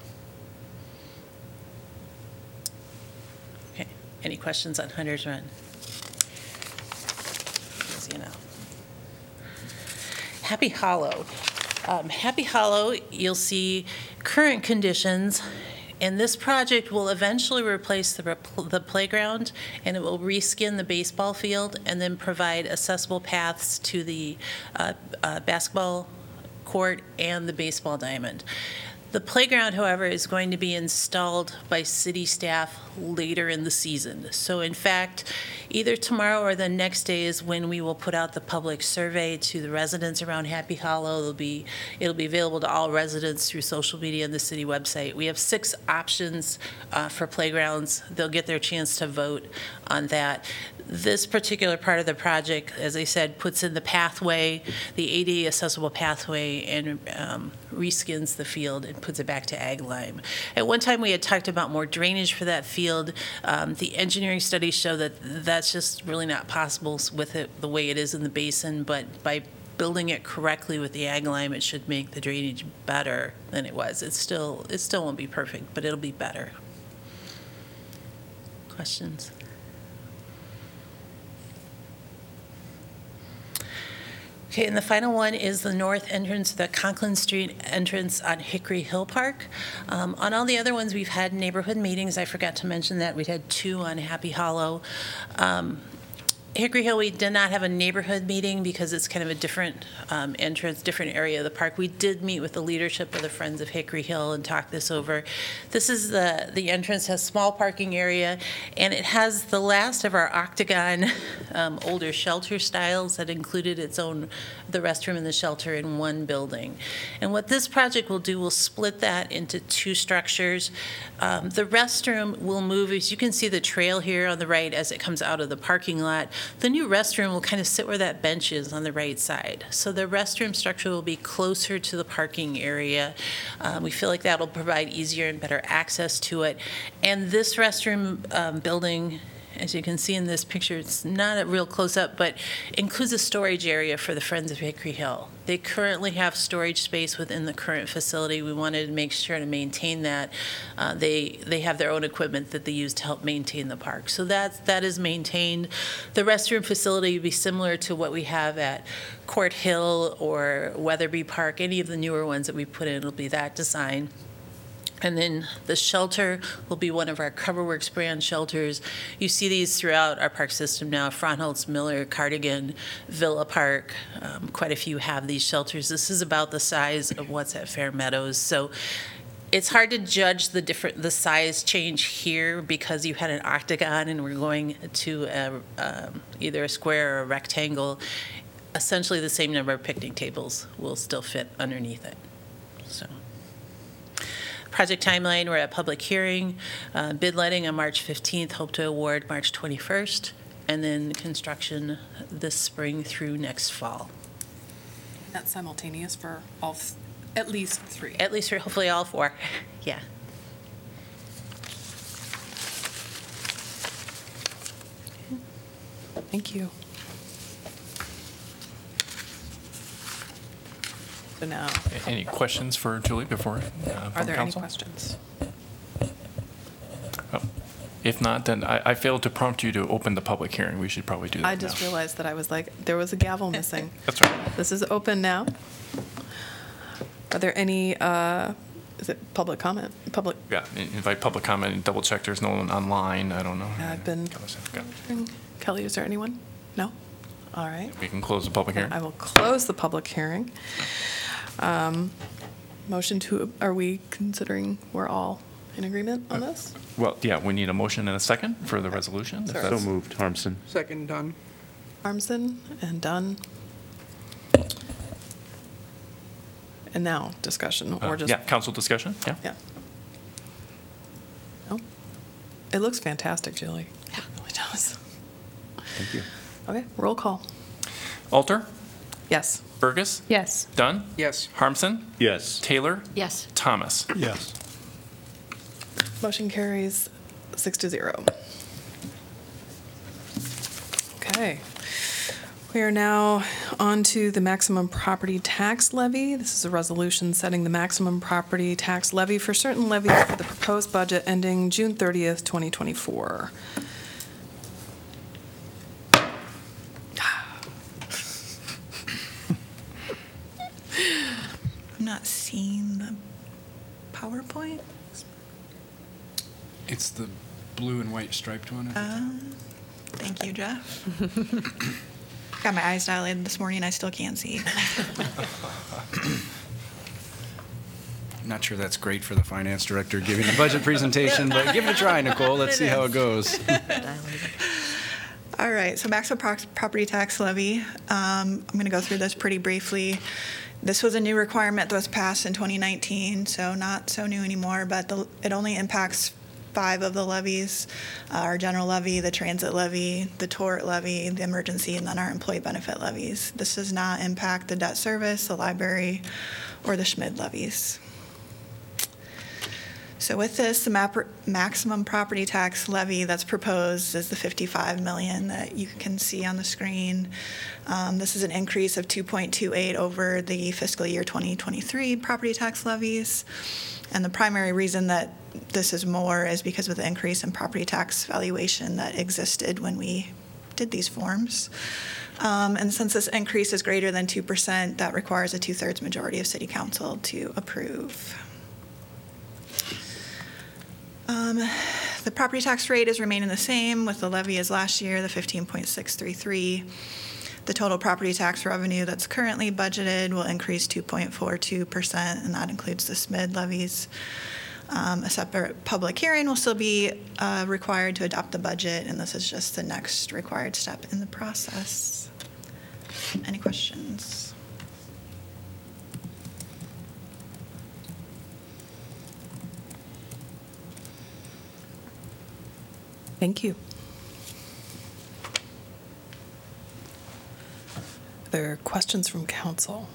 [SPEAKER 15] Okay, any questions on Hunter's Run? As you know. Happy Hollow. Um, Happy Hollow, you'll see current conditions, and this project will eventually replace the, rep- the playground, and it will reskin the baseball field, and then provide accessible paths to the uh, uh, basketball court and the baseball diamond. The playground, however, is going to be installed by city staff later in the season. So in fact, either tomorrow or the next day is when we will put out the public survey to the residents around Happy Hollow. It'll be, it'll be available to all residents through social media and the city website. We have six options uh, for playgrounds. They'll get their chance to vote on that. This particular part of the project, as I said, puts in the pathway, the ADA accessible pathway, and um, reskins the field and puts it back to ag lime. At one time, we had talked about more drainage for that field. Um, The engineering studies show that that's just really not possible with it the way it is in the basin, but by building it correctly with the ag lime, it should make the drainage better than it was. It still, it still won't be perfect, but it'll be better. Questions? Okay, and the final one is the north entrance, the Conklin Street entrance on Hickory Hill Park. Um, On all the other ones, we've had neighborhood meetings. I forgot to mention that. We had two on Happy Hollow. Um, Hickory Hill, we did not have a neighborhood meeting because it's kind of a different um, entrance, different area of the park. We did meet with the leadership of the Friends of Hickory Hill and talk this over. This is the, the entrance has small parking area, and it has the last of our octagon um, older shelter styles that included its own, the restroom and the shelter in one building. And what this project will do will split that into two structures. Um, The restroom will move, as you can see the trail here on the right as it comes out of the parking lot. The new restroom will kind of sit where that bench is on the right side. So the restroom structure will be closer to the parking area. Um, We feel like that'll provide easier and better access to it. And this restroom um, building as you can see in this picture, it's not a real close-up, but includes a storage area for the Friends of Hickory Hill. They currently have storage space within the current facility. We wanted to make sure to maintain that. Uh, They, they have their own equipment that they use to help maintain the park. So that, that is maintained. The restroom facility would be similar to what we have at Court Hill or Weatherby Park. Any of the newer ones that we put in will be that design. And then the shelter will be one of our CoverWorks brand shelters. You see these throughout our park system now, Frauenholtz, Miller, Cardigan, Villa Park. Um, Quite a few have these shelters. This is about the size of what's at Fair Meadows. So it's hard to judge the different, the size change here because you had an octagon and we're going to a, um, either a square or a rectangle. Essentially, the same number of picnic tables will still fit underneath it, so. Project timeline, we're at public hearing, uh, bid letting on March 15th, hope to award March 21st, and then construction this spring through next fall.
[SPEAKER 1] That's simultaneous for all, th- at least three.
[SPEAKER 15] At least for hopefully all four, yeah.
[SPEAKER 1] Thank you. So now,
[SPEAKER 8] A- Any questions for Juli before? uh,
[SPEAKER 1] are
[SPEAKER 8] from
[SPEAKER 1] there any
[SPEAKER 8] council?
[SPEAKER 1] questions?
[SPEAKER 8] Oh. If not, then I, I failed to prompt you to open the public hearing. We should probably do that
[SPEAKER 1] I just
[SPEAKER 8] now.
[SPEAKER 1] realized that I was like, there was a gavel missing.
[SPEAKER 8] That's right.
[SPEAKER 1] This is open now. Are there any, uh, is it public comment? Public,
[SPEAKER 8] Yeah, invite public comment and double check there's no one online. I don't know.
[SPEAKER 1] I've been, Kelly, is there anyone? No? All right.
[SPEAKER 8] We can close the public hearing.
[SPEAKER 1] I will close the public hearing. Um, Motion to, are we considering we're all in agreement on this?
[SPEAKER 8] Well, yeah, we need a motion and a second for the resolution. if
[SPEAKER 1] Sorry.
[SPEAKER 8] that's-
[SPEAKER 1] So
[SPEAKER 16] moved, Harmsen.
[SPEAKER 7] Second, Dunn.
[SPEAKER 1] Harmsen and Dunn. And now, discussion,
[SPEAKER 8] Uh,
[SPEAKER 1] or just?
[SPEAKER 8] Yeah, council discussion, yeah.
[SPEAKER 1] Yeah. No? It looks fantastic, Juli. Yeah. It really does.
[SPEAKER 16] Thank you.
[SPEAKER 1] Okay, roll call.
[SPEAKER 8] Alter?
[SPEAKER 1] Yes.
[SPEAKER 8] Bergus?
[SPEAKER 12] Yes.
[SPEAKER 8] Dunn?
[SPEAKER 7] Yes.
[SPEAKER 8] Harmsen?
[SPEAKER 16] Yes.
[SPEAKER 8] Taylor?
[SPEAKER 2] Yes.
[SPEAKER 8] Thomas?
[SPEAKER 13] Yes.
[SPEAKER 1] Motion carries six to zero. Okay. We are now on to the maximum property tax levy. This is a resolution setting the maximum property tax levy for certain levies for the proposed budget ending June 30th, 2024.
[SPEAKER 17] Not seeing the PowerPoint.
[SPEAKER 18] It's the blue and white striped one. at the top.
[SPEAKER 17] Um, thank you, Jeff. Got my eyes dilated this morning. I still can't see.
[SPEAKER 18] Not sure that's great for the finance director giving a budget presentation, but give it a try, Nicole. Let's
[SPEAKER 17] It
[SPEAKER 18] see how it goes.
[SPEAKER 17] All right, so maximum prox- property tax levy. Um, I'm going to go through this pretty briefly. This was a new requirement that was passed in 2019, so not so new anymore, but the, it only impacts five of the levies, uh, our general levy, the transit levy, the tort levy, the emergency, and then our employee benefit levies. This does not impact the debt service, the library, or the SSMID levies. So with this, the map, maximum property tax levy that's proposed is the 55 million that you can see on the screen. Um, This is an increase of 2.28 over the fiscal year 2023 property tax levies. And the primary reason that this is more is because of the increase in property tax valuation that existed when we did these forms. Um, And since this increase is greater than 2%, that requires a two-thirds majority of city council to approve. Um, The property tax rate is remaining the same with the levy as last year, the 15.633. The total property tax revenue that's currently budgeted will increase 2.42%, and that includes the SSMID levies. Um, A separate public hearing will still be uh, required to adopt the budget, and this is just the next required step in the process. Any questions?
[SPEAKER 1] Thank you. Are there questions from council?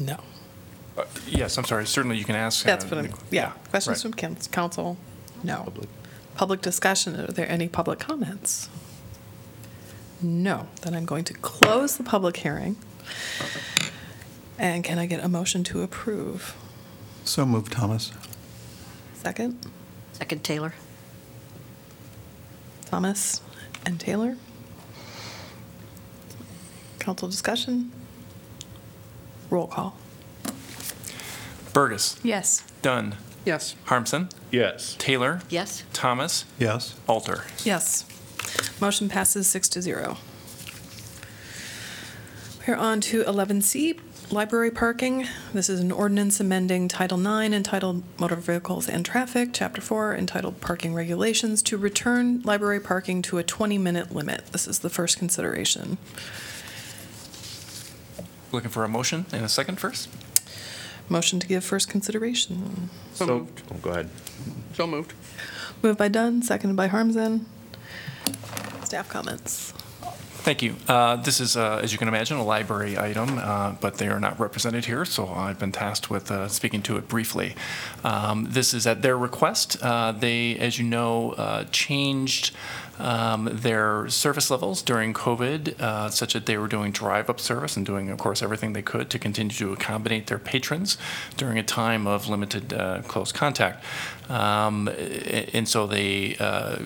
[SPEAKER 1] No.
[SPEAKER 8] Uh, Yes, I'm sorry, certainly you can ask. uh,
[SPEAKER 1] That's what I'm, yeah. Questions
[SPEAKER 8] right.
[SPEAKER 1] from coun- council? No. Public discussion, are there any public comments? No. Then I'm going to close the public hearing. And can I get a motion to approve?
[SPEAKER 13] So moved, Thomas.
[SPEAKER 1] Second?
[SPEAKER 2] Second, Taylor.
[SPEAKER 1] Thomas and Taylor? Council discussion? Roll call.
[SPEAKER 8] Bergus.
[SPEAKER 12] Yes.
[SPEAKER 8] Dunn.
[SPEAKER 7] Yes.
[SPEAKER 8] Harmsen.
[SPEAKER 9] Yes.
[SPEAKER 8] Taylor.
[SPEAKER 2] Yes.
[SPEAKER 8] Thomas.
[SPEAKER 13] Yes.
[SPEAKER 8] Alter.
[SPEAKER 1] Yes. Motion passes six to zero. We're on to 11C, library parking. This is an ordinance amending Title IX entitled Motor Vehicles and Traffic, Chapter 4 entitled Parking Regulations to return library parking to a 20-minute limit. This is the first consideration.
[SPEAKER 8] Looking for a motion and a second first?
[SPEAKER 1] Motion to give first consideration.
[SPEAKER 7] So moved.
[SPEAKER 9] Oh, Go ahead.
[SPEAKER 7] So moved.
[SPEAKER 1] Moved by Dunn, seconded by Harmsen. Staff comments.
[SPEAKER 8] Thank you. Uh, This is, uh, as you can imagine, a library item, uh, but they are not represented here, so I've been tasked with uh, speaking to it briefly. Um, This is at their request. Uh, They, as you know, uh, changed um, their service levels during COVID, such that they were doing drive-up service and doing, of course, everything they could to continue to accommodate their patrons during a time of limited close contact. Um, And so they uh,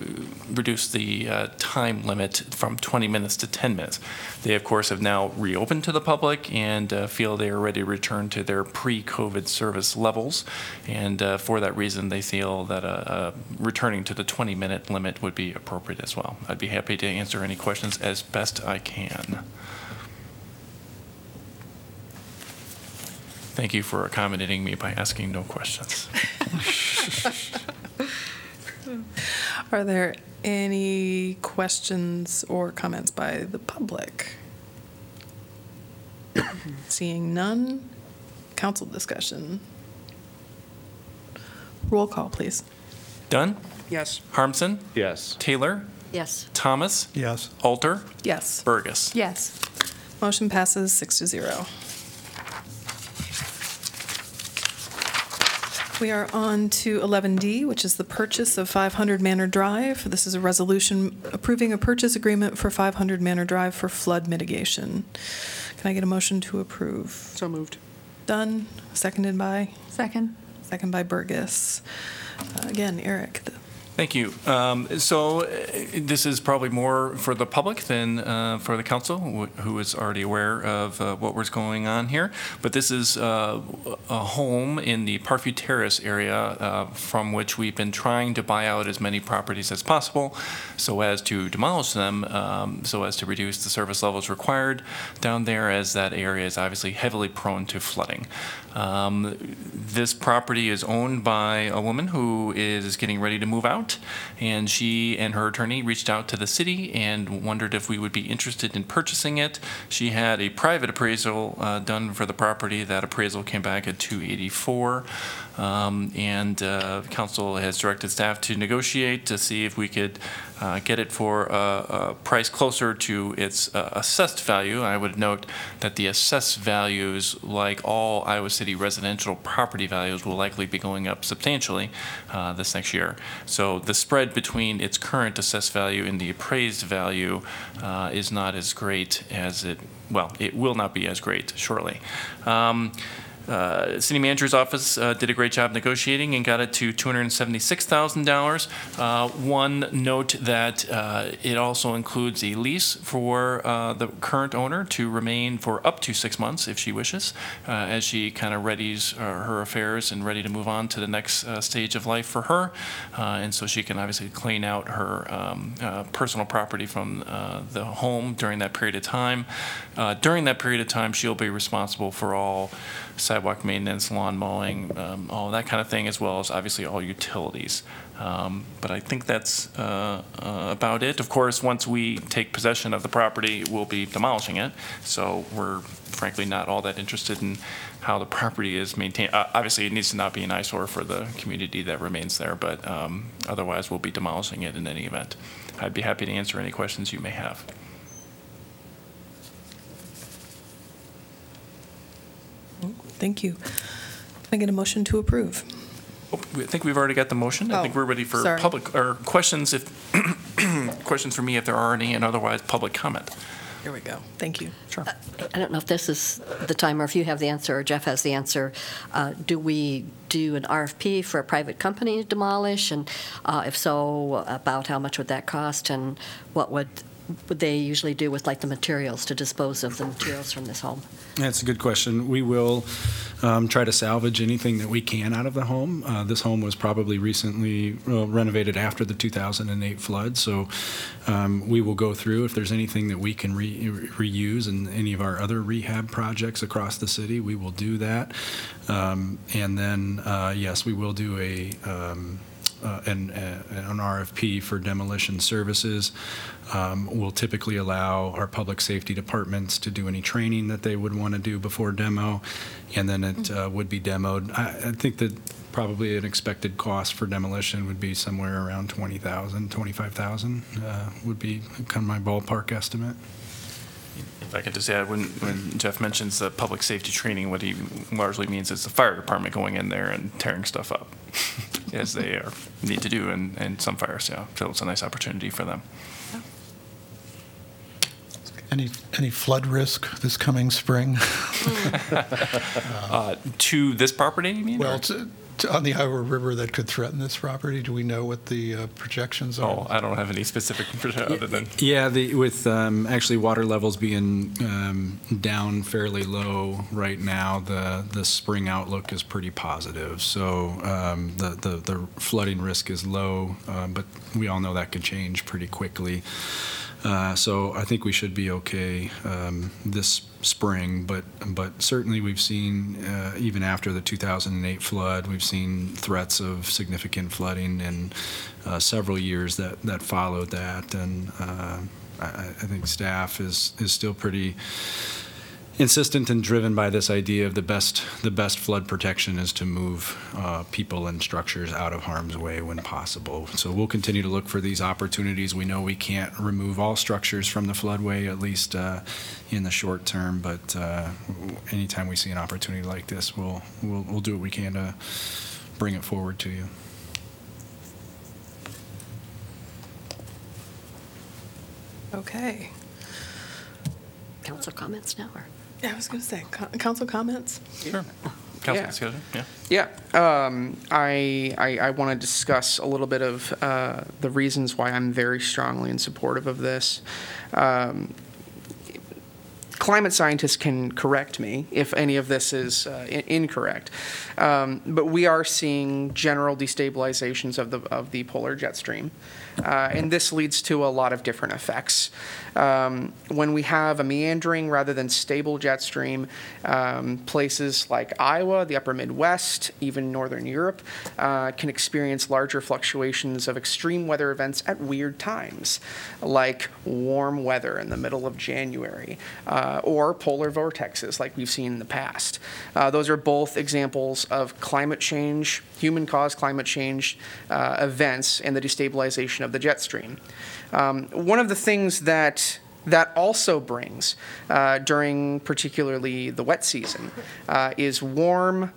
[SPEAKER 8] reduced the uh, time limit from 20 minutes to 10 minutes. They, of course, have now reopened to the public and uh, feel they are ready to return to their pre-COVID service levels. And uh, for that reason, they feel that uh, uh, returning to the 20-minute limit would be appropriate as well. I'd be happy to answer any questions as best I can. Thank you for accommodating me by asking no questions.
[SPEAKER 1] Are there any questions or comments by the public? Seeing none, council discussion. Roll call, please.
[SPEAKER 8] Dunn?
[SPEAKER 7] Yes.
[SPEAKER 8] Harmsen?
[SPEAKER 9] Yes.
[SPEAKER 8] Taylor?
[SPEAKER 2] Yes.
[SPEAKER 8] Thomas?
[SPEAKER 13] Yes.
[SPEAKER 8] Alter?
[SPEAKER 1] Yes.
[SPEAKER 8] Bergus?
[SPEAKER 12] Yes.
[SPEAKER 1] Motion passes six to zero. We are on to 11D, which is the purchase of 500 Manor Drive. This is a resolution approving a purchase agreement for 500 Manor Drive for flood mitigation. Can I get a motion to approve?
[SPEAKER 7] So moved.
[SPEAKER 1] Dunn, seconded by?
[SPEAKER 12] Second.
[SPEAKER 1] Second by Bergus. Uh, Again, Eric, the
[SPEAKER 8] Thank you. Um, So uh, this is probably more for the public than uh, for the council, wh- who is already aware of uh, what was going on here. But this is uh, a home in the Parkview Terrace area uh, from which we've been trying to buy out as many properties as possible so as to demolish them, um, so as to reduce the service levels required down there, as that area is obviously heavily prone to flooding. Um, This property is owned by a woman who is getting ready to move out, and she and her attorney reached out to the city and wondered if we would be interested in purchasing it. She had a private appraisal uh, done for the property. That appraisal came back at 284. Um, And uh, council has directed staff to negotiate to see if we could uh, get it for a, a price closer to its uh, assessed value. I would note that the assessed values, like all Iowa City residential property values, will likely be going up substantially uh, this next year. So the spread between its current assessed value and the appraised value uh, is not as great as it, well, it will not be as great shortly. Um, uh, City Manager's Office uh, did a great job negotiating and got it to $276,000. Uh, One note that uh, it also includes a lease for uh, the current owner to remain for up to six months if she wishes, as she kind of readies her affairs and ready to move on to the next stage of life for her. And so she can obviously clean out her um, personal property from the home during that period of time. During that period of time, she'll be responsible for all sidewalk maintenance, lawn mowing, um, all that kind of thing, as well as obviously all utilities. Um, But I think that's uh, uh, about it. Of course, once we take possession of the property, we'll be demolishing it. So we're frankly not all that interested in how the property is maintained. Uh, Obviously, it needs to not be an eyesore for the community that remains there, but um, otherwise, we'll be demolishing it in any event. I'd be happy to answer any questions you may have.
[SPEAKER 1] Thank you. Can I get a motion to approve?
[SPEAKER 8] Oh, I think we've already got the motion. I think
[SPEAKER 1] Oh,
[SPEAKER 8] we're ready for
[SPEAKER 1] sorry.
[SPEAKER 8] public, or questions if, questions for me if there are any, and otherwise, public comment.
[SPEAKER 1] Here we go. Thank you.
[SPEAKER 8] Sure.
[SPEAKER 2] I don't know if this is the time or if you have the answer or Jeff has the answer. Uh, Do we do an RFP for a private company to demolish? And uh, if so, about how much would that cost? And what would, would they usually do with like the materials to dispose of the materials from this home?
[SPEAKER 18] That's a good question. We will um, try to salvage anything that we can out of the home. Uh, This home was probably recently renovated after the 2008 flood, so um, we will go through if there's anything that we can re- reuse in any of our other rehab projects across the city, we will do that. Um, And then, uh, yes, we will do a, um, uh, an uh, an RFP for demolition services. Um, We'll typically allow our public safety departments to do any training that they would want to do before demo, and then it uh, would be demoed. I I think that probably an expected cost for demolition would be somewhere around 20,000, 25,000 uh, would be kind of my ballpark estimate.
[SPEAKER 8] If I could just add, when, when Jeff mentions the public safety training, what he largely means is the fire department going in there and tearing stuff up, as they are, need to do in, in some fires, yeah. So it's a nice opportunity for them.
[SPEAKER 13] Any, any flood risk this coming spring?
[SPEAKER 8] Uh, To this property, you mean? or-
[SPEAKER 13] Well, to- to- on the Iowa River that could threaten this property, do we know what the uh, projections are?
[SPEAKER 8] Oh, I don't have any specific, other than,
[SPEAKER 18] Yeah, the, with um, actually water levels being um, down fairly low right now, the, the spring outlook is pretty positive. So um, the, the, the flooding risk is low, uh, but we all know that can change pretty quickly. Uh, So I think we should be okay um, this spring, but, but certainly we've seen, uh, even after the 2008 flood, we've seen threats of significant flooding in uh, several years that, that followed that. And uh, I, I think staff is, is still pretty insistent and driven by this idea of the best, the best flood protection is to move uh, people and structures out of harm's way when possible. So we'll continue to look for these opportunities. We know we can't remove all structures from the floodway, at least uh, in the short term, but uh, anytime we see an opportunity like this, we'll, we'll, we'll do what we can to bring it forward to you.
[SPEAKER 1] Okay.
[SPEAKER 2] Council comments now, or?
[SPEAKER 1] Yeah, I was going to say, co- council comments?
[SPEAKER 8] Sure. Council
[SPEAKER 7] Yeah.
[SPEAKER 8] discussion, yeah.
[SPEAKER 7] Yeah, um, I, I, I want to discuss a little bit of uh, the reasons why I'm very strongly in supportive of this. Um, climate scientists can correct me if any of this is uh, i- incorrect, um, but we are seeing general destabilizations of the of the polar jet stream, uh, and this leads to a lot of different effects. Um, when we have a meandering rather than stable jet stream, um, places like Iowa, the upper Midwest, even northern Europe, uh, can experience larger fluctuations of extreme weather events at weird times, like warm weather in the middle of January, uh, or polar vortexes like we've seen in the past. Uh, those are both examples of climate change, human caused climate change uh, events and the destabilization of the jet stream. Um, one of the things that that also brings uh, during particularly the wet season uh, is warm,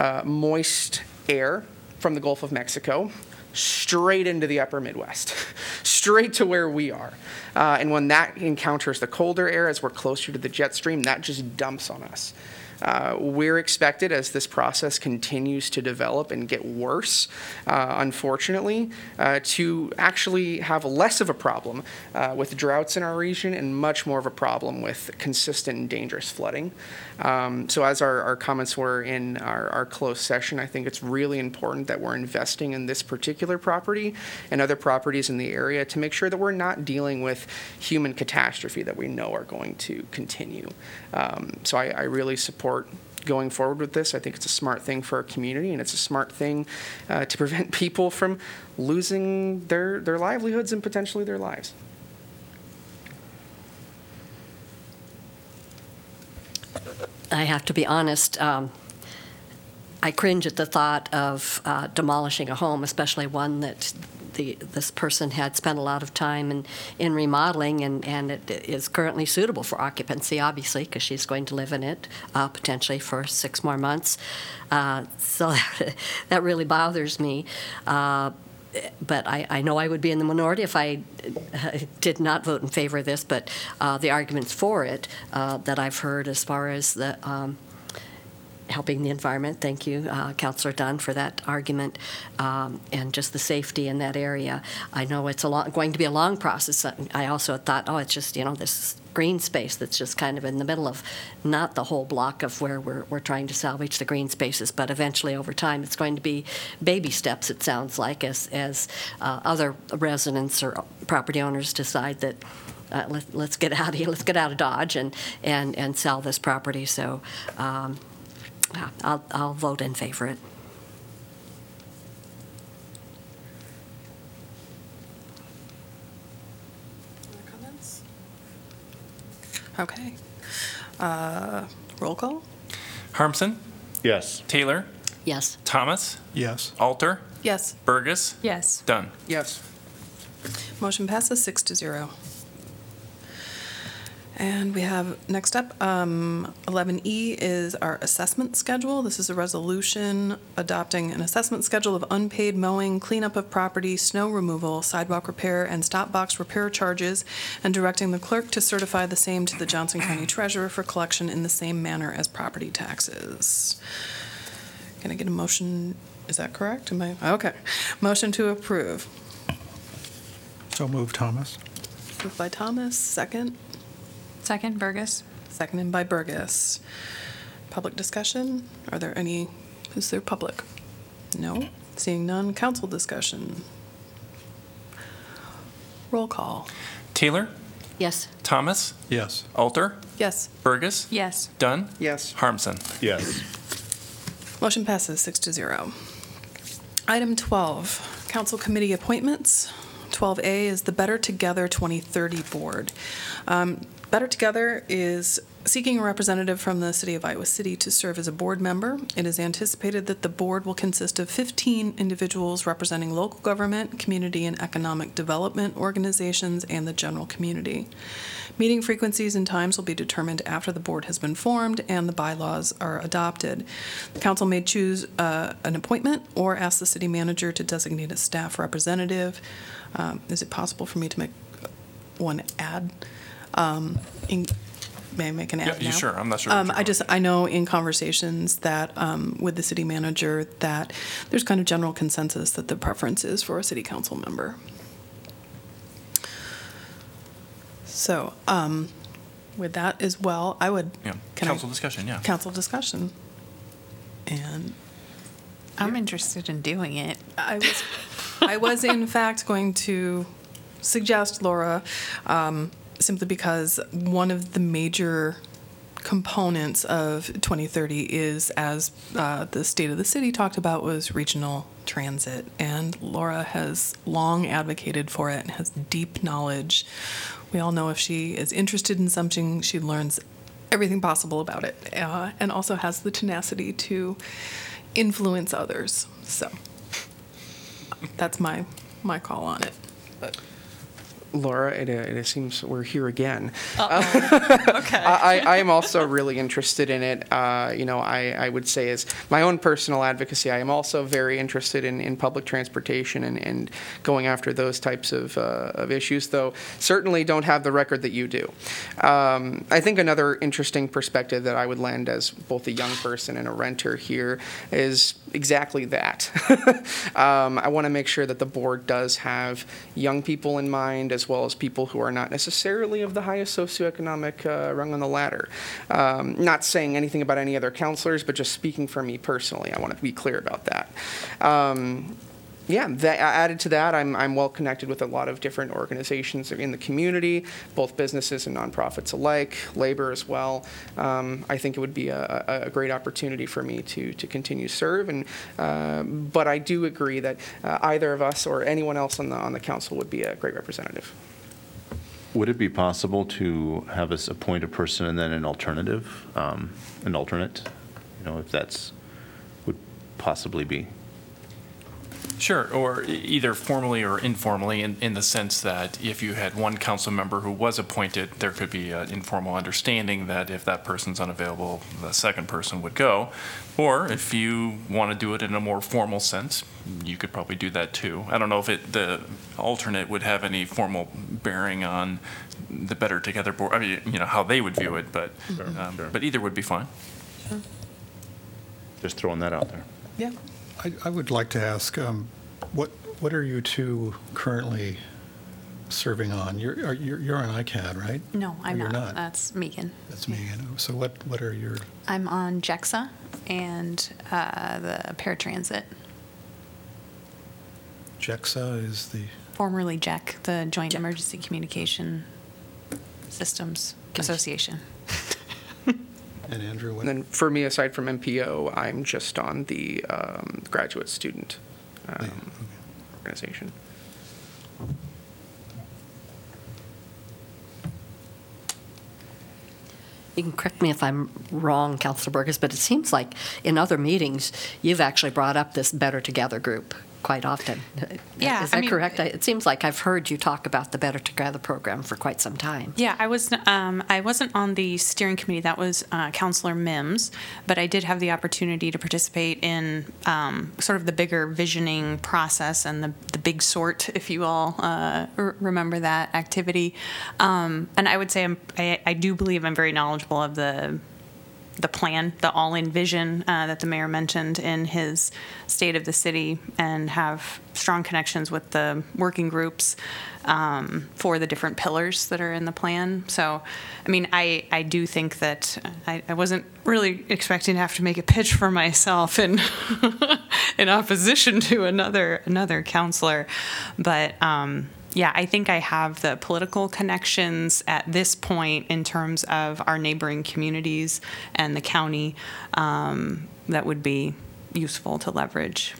[SPEAKER 7] uh, moist air from the Gulf of Mexico straight into the upper Midwest, straight to where we are. Uh, and when that encounters the colder air as we're closer to the jet stream, that just dumps on us. Uh, we're expected, as this process continues to develop and get worse, uh, unfortunately, uh, to actually have less of a problem uh, with droughts in our region and much more of a problem with consistent and dangerous flooding. Um, so, as our, our comments were in our, our closed session, I think it's really important that we're investing in this particular property and other properties in the area to make sure that we're not dealing with human catastrophe that we know are going to continue. Um, so, I, I really support going forward with this. I think it's a smart thing for our community, and it's a smart thing uh, to prevent people from losing their, their livelihoods and potentially their lives.
[SPEAKER 2] I have to be honest, um, I cringe at the thought of uh, demolishing a home, especially one that the, this person had spent a lot of time in, in remodeling and, and it is currently suitable for occupancy, obviously, because she's going to live in it uh, potentially for six more months. Uh, so that really bothers me. Uh, but I, I know I would be in the minority if I uh, did not vote in favor of this. But uh, the arguments for it uh, that I've heard, as far as the um, helping the environment, thank you, uh, Councillor Dunn, for that argument, um, and just the safety in that area. I know it's a long, going to be a long process. I also thought, oh, it's just you know this green space that's just kind of in the middle of not the whole block of where we're, we're trying to salvage the green spaces, but eventually over time it's going to be baby steps, it sounds like, as, as uh, other residents or property owners decide that uh, let, let's get out of here, let's get out of Dodge and, and, and sell this property. So um, yeah, I'll, I'll vote in favor of it.
[SPEAKER 1] Okay. Uh, Roll call?
[SPEAKER 8] Harmsen,
[SPEAKER 5] Yes.
[SPEAKER 8] Taylor,
[SPEAKER 2] Yes.
[SPEAKER 8] Thomas,
[SPEAKER 13] Yes.
[SPEAKER 8] Alter,
[SPEAKER 1] Yes.
[SPEAKER 8] Bergus,
[SPEAKER 12] Yes.
[SPEAKER 8] Dunn.
[SPEAKER 7] Yes.
[SPEAKER 1] Motion passes six to zero. And we have, next up, um, 11E is our assessment schedule. This is a resolution adopting an assessment schedule of unpaid mowing, cleanup of property, snow removal, sidewalk repair, and stop box repair charges, and directing the clerk to certify the same to the Johnson County Treasurer for collection in the same manner as property taxes. Can I get a motion? Is that correct? Am I, okay. Motion to approve.
[SPEAKER 13] So moved, Thomas.
[SPEAKER 1] Moved by Thomas, second.
[SPEAKER 12] Second, Bergus.
[SPEAKER 1] Seconded by Bergus. Public discussion? Are there any, is there public? No? Seeing none, council discussion. Roll call.
[SPEAKER 8] Taylor,
[SPEAKER 2] Yes.
[SPEAKER 8] Thomas,
[SPEAKER 13] Yes.
[SPEAKER 8] Alter,
[SPEAKER 1] Yes.
[SPEAKER 8] Bergus,
[SPEAKER 12] Yes.
[SPEAKER 8] Dunn,
[SPEAKER 7] Yes.
[SPEAKER 8] Harmsen.
[SPEAKER 5] Yes.
[SPEAKER 1] Motion passes six to zero. Item 12, council committee appointments. 12A is the Better Together 2030 Board. Um, Better Together is seeking a representative from the city of Iowa City to serve as a board member. It is anticipated that the board will consist of 15 individuals representing local government, community, and economic development organizations and the general community. Meeting frequencies and times will be determined after the board has been formed and the bylaws are adopted. The council may choose uh, an appointment or ask the city manager to designate a staff representative. Um, Is it possible for me to make one ad? Um, in- May I make an
[SPEAKER 8] Yeah,
[SPEAKER 1] ad
[SPEAKER 8] you
[SPEAKER 1] now?
[SPEAKER 8] sure? I'm not sure what
[SPEAKER 1] Um,
[SPEAKER 8] you're
[SPEAKER 1] I just, I know in conversations that, um, with the city manager, that there's kind of general consensus that the preference is for a city council member. So, um, with that as well, I would.
[SPEAKER 8] Yeah,
[SPEAKER 1] can I-
[SPEAKER 8] council discussion, yeah.
[SPEAKER 1] Council discussion. And
[SPEAKER 12] I'm interested in doing it.
[SPEAKER 1] I was, I was in fact going to suggest Laura, um, simply because one of the major components of 2030 is, as uh, the state of the city talked about, was regional transit. And Laura has long advocated for it and has deep knowledge. We all know if she is interested in something, she learns everything possible about it, uh, and also has the tenacity to influence others. So that's my my call on it. But
[SPEAKER 7] Laura, it, it seems we're here again.
[SPEAKER 11] okay.
[SPEAKER 7] I, I am also really interested in it. Uh, you know, I, I would say as my own personal advocacy, I am also very interested in, in public transportation and, and going after those types of, uh, of issues, though certainly don't have the record that you do. Um, I think another interesting perspective that I would lend as both a young person and a renter here is exactly that. um, I want to make sure that the board does have young people in mind as well as people who are not necessarily of the highest socioeconomic uh, rung on the ladder. Um, not saying anything about any other counselors, but just speaking for me personally, I want to be clear about that. Um, yeah, that, added to that, I'm, I'm well connected with a lot of different organizations in the community, both businesses and nonprofits alike, labor as well. Um, I think it would be a, a, great opportunity for me to, to continue serve. And, uh, but I do agree that uh, either of us or anyone else on the, on the council would be a great representative.
[SPEAKER 16] Would it be possible to have us appoint a person and then an alternative, um, an alternate? You know, if that's, would possibly be
[SPEAKER 8] Sure, or e- either formally or informally, in, in the sense that if you had one council member who was appointed, there could be an informal understanding that if that person's unavailable, the second person would go. Or if you want to do it in a more formal sense, you could probably do that too. I don't know if it, the alternate would have any formal bearing on the Better Together board, I mean, you know, how they would view it, but, um, but either would be fine.
[SPEAKER 16] Just throwing that out there.
[SPEAKER 1] Yeah.
[SPEAKER 13] I, I would like to ask, um, what, what are you two currently serving on? You're, are- you're, you're on ICAD, right?
[SPEAKER 12] No, I'm
[SPEAKER 13] Or you're
[SPEAKER 12] not. That's Megan.
[SPEAKER 13] That's Megan. So what, what are your,
[SPEAKER 12] I'm on JECSA and uh, the paratransit,
[SPEAKER 13] JECSA is the,
[SPEAKER 12] formerly JEC, the Joint Emergency Communication Systems Association.
[SPEAKER 13] and Andrew, what?
[SPEAKER 7] And then for me, aside from MPO, I'm just on the um, graduate student um, organization.
[SPEAKER 2] You can correct me if I'm wrong, Councilor Bergus, but it seems like in other meetings, you've actually brought up this Better Together group quite often.
[SPEAKER 12] Yeah,
[SPEAKER 2] Is
[SPEAKER 12] I
[SPEAKER 2] that
[SPEAKER 12] mean-
[SPEAKER 2] correct? I- It seems like I've heard you talk about the Better Together program for quite some time.
[SPEAKER 12] Yeah, I was. Um, I wasn't on the steering committee. That was uh, Councillor Mims, but I did have the opportunity to participate in um, sort of the bigger visioning process and the the big sort, if you all uh, r- remember that activity. Um, and I would say I'm, I, I do believe I'm very knowledgeable of the the plan, the all-in vision uh, that the mayor mentioned in his state of the city, and have strong connections with the working groups um, for the different pillars that are in the plan. So, I mean, I, I do think that I, I wasn't really expecting to have to make a pitch for myself in in opposition to another another counselor, but. Um, yeah, I think I have the political connections at this point in terms of our neighboring communities and the county um, that would be useful to leverage.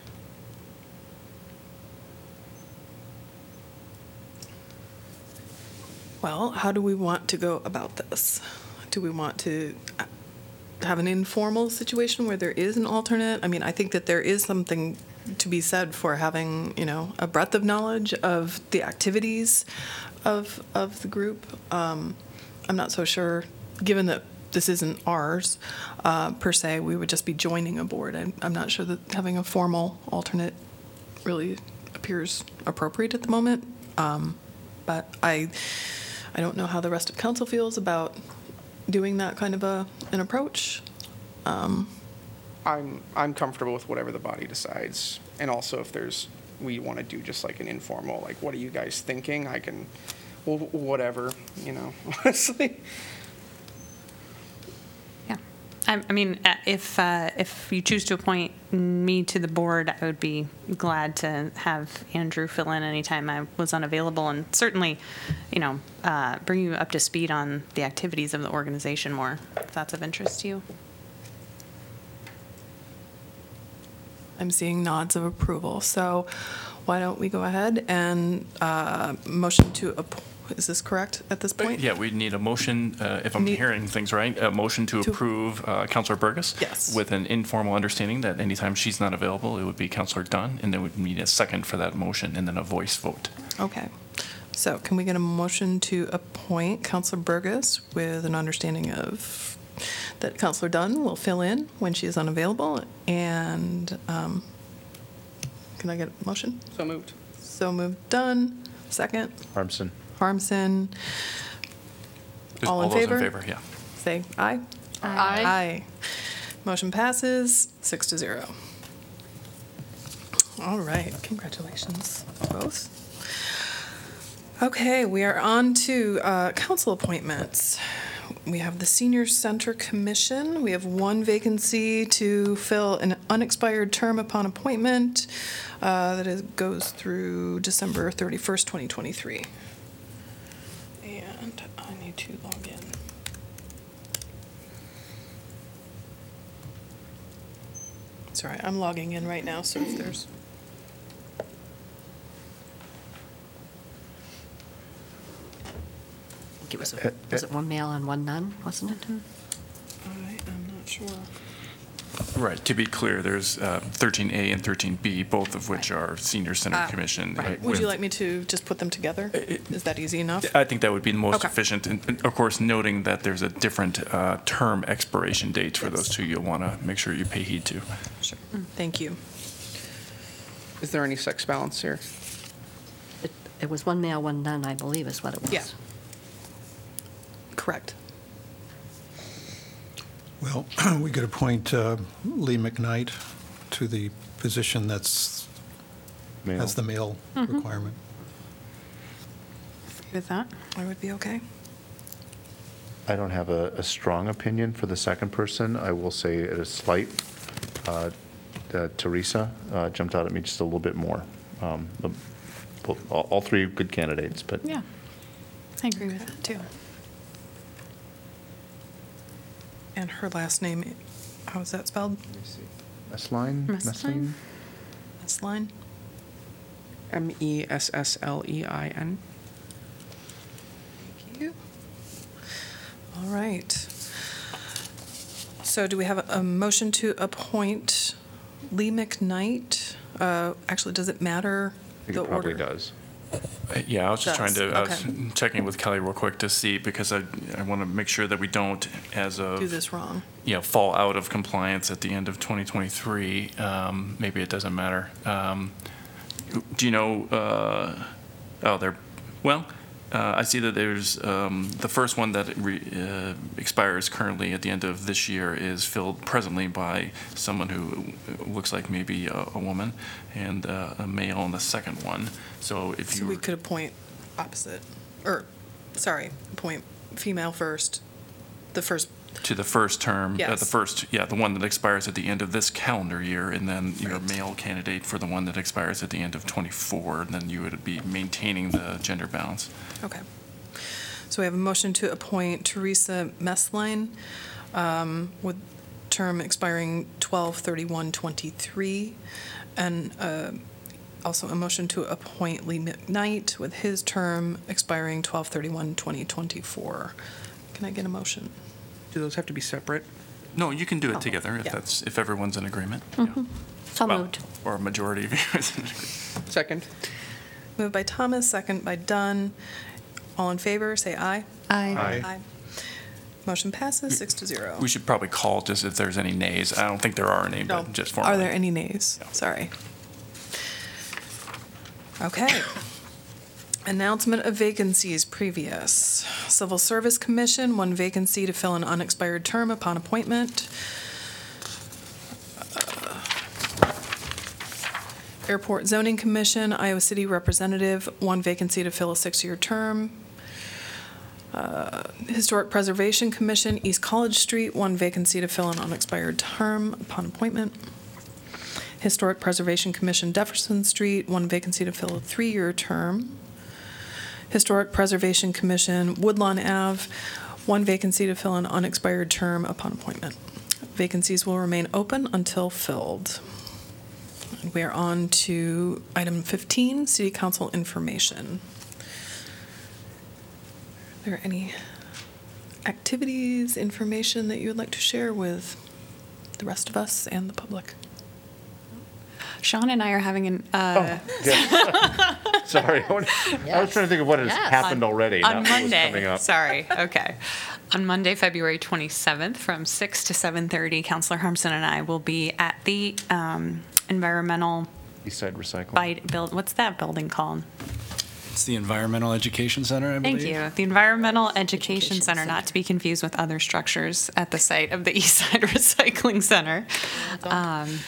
[SPEAKER 1] Well, how do we want to go about this? Do we want to uh, have an informal situation where there is an alternate? I mean, I think that there is something to be said for having, you know, a breadth of knowledge of the activities of, of the group. Um, I'm not so sure, given that this isn't ours, uh, per se, we would just be joining a board. I'm, I'm not sure that having a formal alternate really appears appropriate at the moment. Um, but I, I don't know how the rest of council feels about doing that kind of a, an approach. Um,
[SPEAKER 7] I'm, I'm comfortable with whatever the body decides. And also if there's, we want to do just like an informal, like, what are you guys thinking? I can, well, whatever, you know, honestly.
[SPEAKER 12] Yeah, I, I mean, uh, if uh, if you choose to appoint me to the board, I would be glad to have Andrew fill in anytime I was unavailable, and certainly, you know, uh, bring you up to speed on the activities of the organization more, if that's of interest to you.
[SPEAKER 1] I'm seeing nods of approval. So why don't we go ahead and uh, motion to, app- is this correct at this point?
[SPEAKER 8] Yeah, we need a motion, uh, if I'm
[SPEAKER 1] Need-
[SPEAKER 8] hearing things right, a motion to
[SPEAKER 1] To-
[SPEAKER 8] approve uh, Counselor Bergus.
[SPEAKER 1] Yes.
[SPEAKER 8] With an informal understanding that anytime she's not available, it would be Counselor Dunn, and then we'd need a second for that motion, and then a voice vote.
[SPEAKER 1] Okay. So can we get a motion to appoint Counselor Bergus with an understanding of that Counselor Dunn will fill in when she is unavailable? And um, can I get a motion?
[SPEAKER 7] So moved.
[SPEAKER 1] So moved, Dunn. Second,
[SPEAKER 16] Harmsen.
[SPEAKER 1] Harmsen.
[SPEAKER 8] Just
[SPEAKER 1] All in
[SPEAKER 8] those
[SPEAKER 1] favor?
[SPEAKER 8] favor, yeah.
[SPEAKER 1] Say aye.
[SPEAKER 6] Aye.
[SPEAKER 1] Aye. Motion passes six to zero. All right, congratulations, both. Okay, we are on to uh, council appointments. We have the Senior Center Commission. We have one vacancy to fill an unexpired term upon appointment uh, that is, goes through December 31st, 2023. And I need to log in. Sorry, I'm logging in right now, so if there's.
[SPEAKER 2] Think it was, a- was it one male and one nun, wasn't it?
[SPEAKER 1] I am not sure.
[SPEAKER 8] Right, to be clear, there's uh, 13A and 13B, both of which are Senior Center
[SPEAKER 1] Ah,
[SPEAKER 8] Commission.
[SPEAKER 1] Would
[SPEAKER 8] with-
[SPEAKER 1] you like me to just put them together? Is that easy enough?
[SPEAKER 8] I think that would be the most
[SPEAKER 1] Okay.
[SPEAKER 8] efficient, and and of course, noting that there's a different uh, term expiration date for those two, you'll want to make sure you pay heed to.
[SPEAKER 1] Sure. Thank you.
[SPEAKER 7] Is there any sex balance here?
[SPEAKER 2] It- It was one male, one nun, I believe is what it was.
[SPEAKER 1] Yeah. Correct.
[SPEAKER 13] Well, we could appoint uh, Lee McKnight to the position that's,
[SPEAKER 16] Male.
[SPEAKER 13] has the male
[SPEAKER 12] Mhm.
[SPEAKER 13] requirement.
[SPEAKER 12] With that?
[SPEAKER 1] I would be okay.
[SPEAKER 16] I don't have a, a strong opinion for the second person. I will say at a slight, uh, uh, Teresa uh, jumped out at me just a little bit more. Um, the- both- All all three good candidates, but
[SPEAKER 12] Yeah. I agree with that, too.
[SPEAKER 1] And her last name, how is that spelled?
[SPEAKER 16] Messlein?
[SPEAKER 12] Messlein?
[SPEAKER 1] Messlein?
[SPEAKER 7] M E S S L E I N.
[SPEAKER 1] Thank you. All right. So do we have a- a motion to appoint Lee McKnight? Uh, Actually, does it matter
[SPEAKER 16] I think
[SPEAKER 1] the
[SPEAKER 16] it probably
[SPEAKER 1] order?
[SPEAKER 16] does.
[SPEAKER 8] Yeah, I was just trying to, I was checking with Kelly real quick to see, because I, I want to make sure that we don't, as of.
[SPEAKER 1] Do this wrong.
[SPEAKER 8] you know, fall out of compliance at the end of 2023, um, maybe it doesn't matter. Um, Do you know, uh, oh, there, well, uh, I see that there's, um, the first one that re- uh, expires currently at the end of this year is filled presently by someone who looks like maybe a a woman, and uh, a male on the second one. So if
[SPEAKER 1] So
[SPEAKER 8] you
[SPEAKER 1] we could appoint opposite, or, sorry, appoint female first, the first,
[SPEAKER 8] to the first term, uh, the first, yeah, the one that expires at the end of this calendar year, and then your male candidate for the one that expires at the end of '24, and then you would be maintaining the gender balance.
[SPEAKER 1] okay. So we have a motion to appoint Teresa Messlein um, with term expiring 12/31/23, and uh, also a motion to appoint Lee McKnight with his term expiring 12/31/2024. Can I get a motion?
[SPEAKER 7] Do those have to be separate?
[SPEAKER 8] No, you can do it together if
[SPEAKER 1] Yeah.
[SPEAKER 8] that's, if everyone's in agreement. Mm-hmm.
[SPEAKER 2] So
[SPEAKER 8] Well,
[SPEAKER 2] moved.
[SPEAKER 8] Or a majority of you is in agreement.
[SPEAKER 7] Second.
[SPEAKER 1] Moved by Thomas, second by Dunn. All in favor, say aye.
[SPEAKER 12] Aye.
[SPEAKER 8] Aye.
[SPEAKER 1] Motion passes six to zero.
[SPEAKER 8] We should probably call just if there's any nays. I don't think there are any,
[SPEAKER 1] No.
[SPEAKER 8] but just formally.
[SPEAKER 1] Are there any nays? Sorry. Okay. Announcement of vacancies previous. Civil Service Commission, one vacancy to fill an unexpired term upon appointment. Uh, Airport Zoning Commission, Iowa City Representative, one vacancy to fill a six-year term. Uh, Historic Preservation Commission, East College Street, one vacancy to fill an unexpired term upon appointment. Historic Preservation Commission, Jefferson Street, one vacancy to fill a three-year term. Historic Preservation Commission, Woodlawn Ave, one vacancy to fill an unexpired term upon appointment. Vacancies will remain open until filled. We are on to item 15, City Council information. Are there any activities, information that you would like to share with the rest of us and the public?
[SPEAKER 12] Shawn and I are having an. Uh,
[SPEAKER 16] Sorry, I was I was trying to think of what has
[SPEAKER 12] Yes.
[SPEAKER 16] happened
[SPEAKER 12] On-
[SPEAKER 16] already.
[SPEAKER 12] On
[SPEAKER 16] what was
[SPEAKER 12] Monday,
[SPEAKER 16] coming up.
[SPEAKER 12] sorry, okay. On Monday, February 27th, from 6 to 7:30, Councilor Harmsen and I will be at the um, environmental
[SPEAKER 16] East Side Recycling.
[SPEAKER 12] bite build, what's that building called?
[SPEAKER 18] It's the Environmental Education Center, I believe.
[SPEAKER 12] Thank you. The Environmental Education Center, not to be confused with other structures at the site of the East Side Recycling Center, um,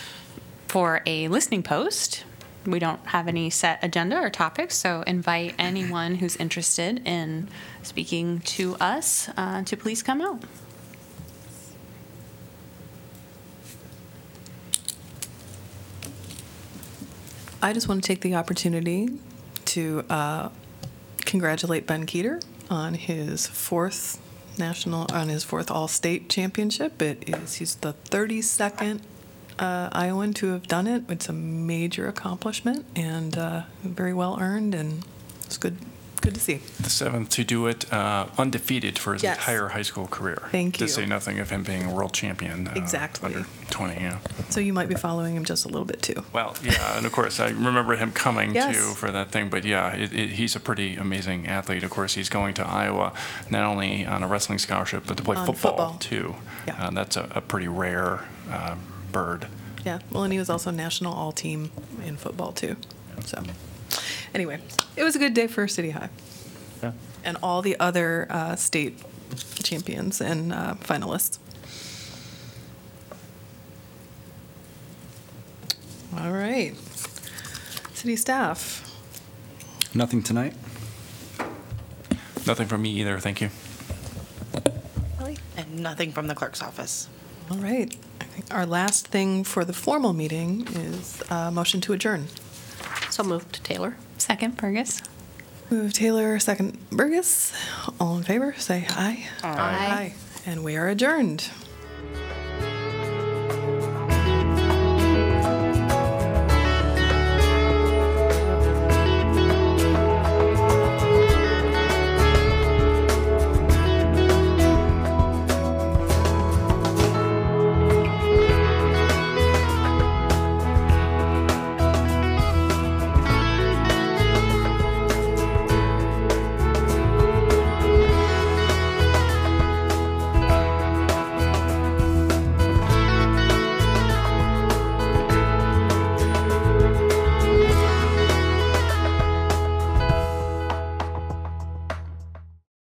[SPEAKER 12] for a listening post. We don't have any set agenda or topics, so invite anyone who's interested in speaking to us uh, to please come out.
[SPEAKER 1] I just want to take the opportunity to uh, congratulate Ben Kueter on his fourth national, on his fourth All-State championship. It is, he's the 32nd uh, Iowan to have done it. It's a major accomplishment and uh, very well earned, and it's good, good to see.
[SPEAKER 8] The seventh to do it uh, undefeated for his
[SPEAKER 1] Yes.
[SPEAKER 8] entire high school career.
[SPEAKER 1] Thank you.
[SPEAKER 8] To say nothing of him being a world champion. uh,
[SPEAKER 1] Exactly.
[SPEAKER 8] Under 20, yeah.
[SPEAKER 1] So you might be following him just a little bit too.
[SPEAKER 8] Well, yeah, and of course, I remember him coming
[SPEAKER 1] Yes.
[SPEAKER 8] too for that thing. But yeah, it, it, he's a pretty amazing athlete. Of course, he's going to Iowa not only on a wrestling scholarship, but to play football,
[SPEAKER 1] football.
[SPEAKER 8] too.
[SPEAKER 1] Yeah.
[SPEAKER 8] Uh, that's a, a pretty rare uh, bird.
[SPEAKER 1] Yeah, well, and he was also national all-team in football too. So, anyway, it was a good day for City High.
[SPEAKER 16] Yeah.
[SPEAKER 1] And all the other uh, state champions and uh, finalists. All right. City staff.
[SPEAKER 18] Nothing tonight?
[SPEAKER 8] Nothing from me either. Thank you.
[SPEAKER 3] And nothing from the clerk's office.
[SPEAKER 1] All right. I think our last thing for the formal meeting is uh, motion to adjourn.
[SPEAKER 2] So moved. Taylor?
[SPEAKER 12] Second, Bergus.
[SPEAKER 1] Move Taylor, second Bergus. All in favor, say aye.
[SPEAKER 2] Aye.
[SPEAKER 1] And we are adjourned.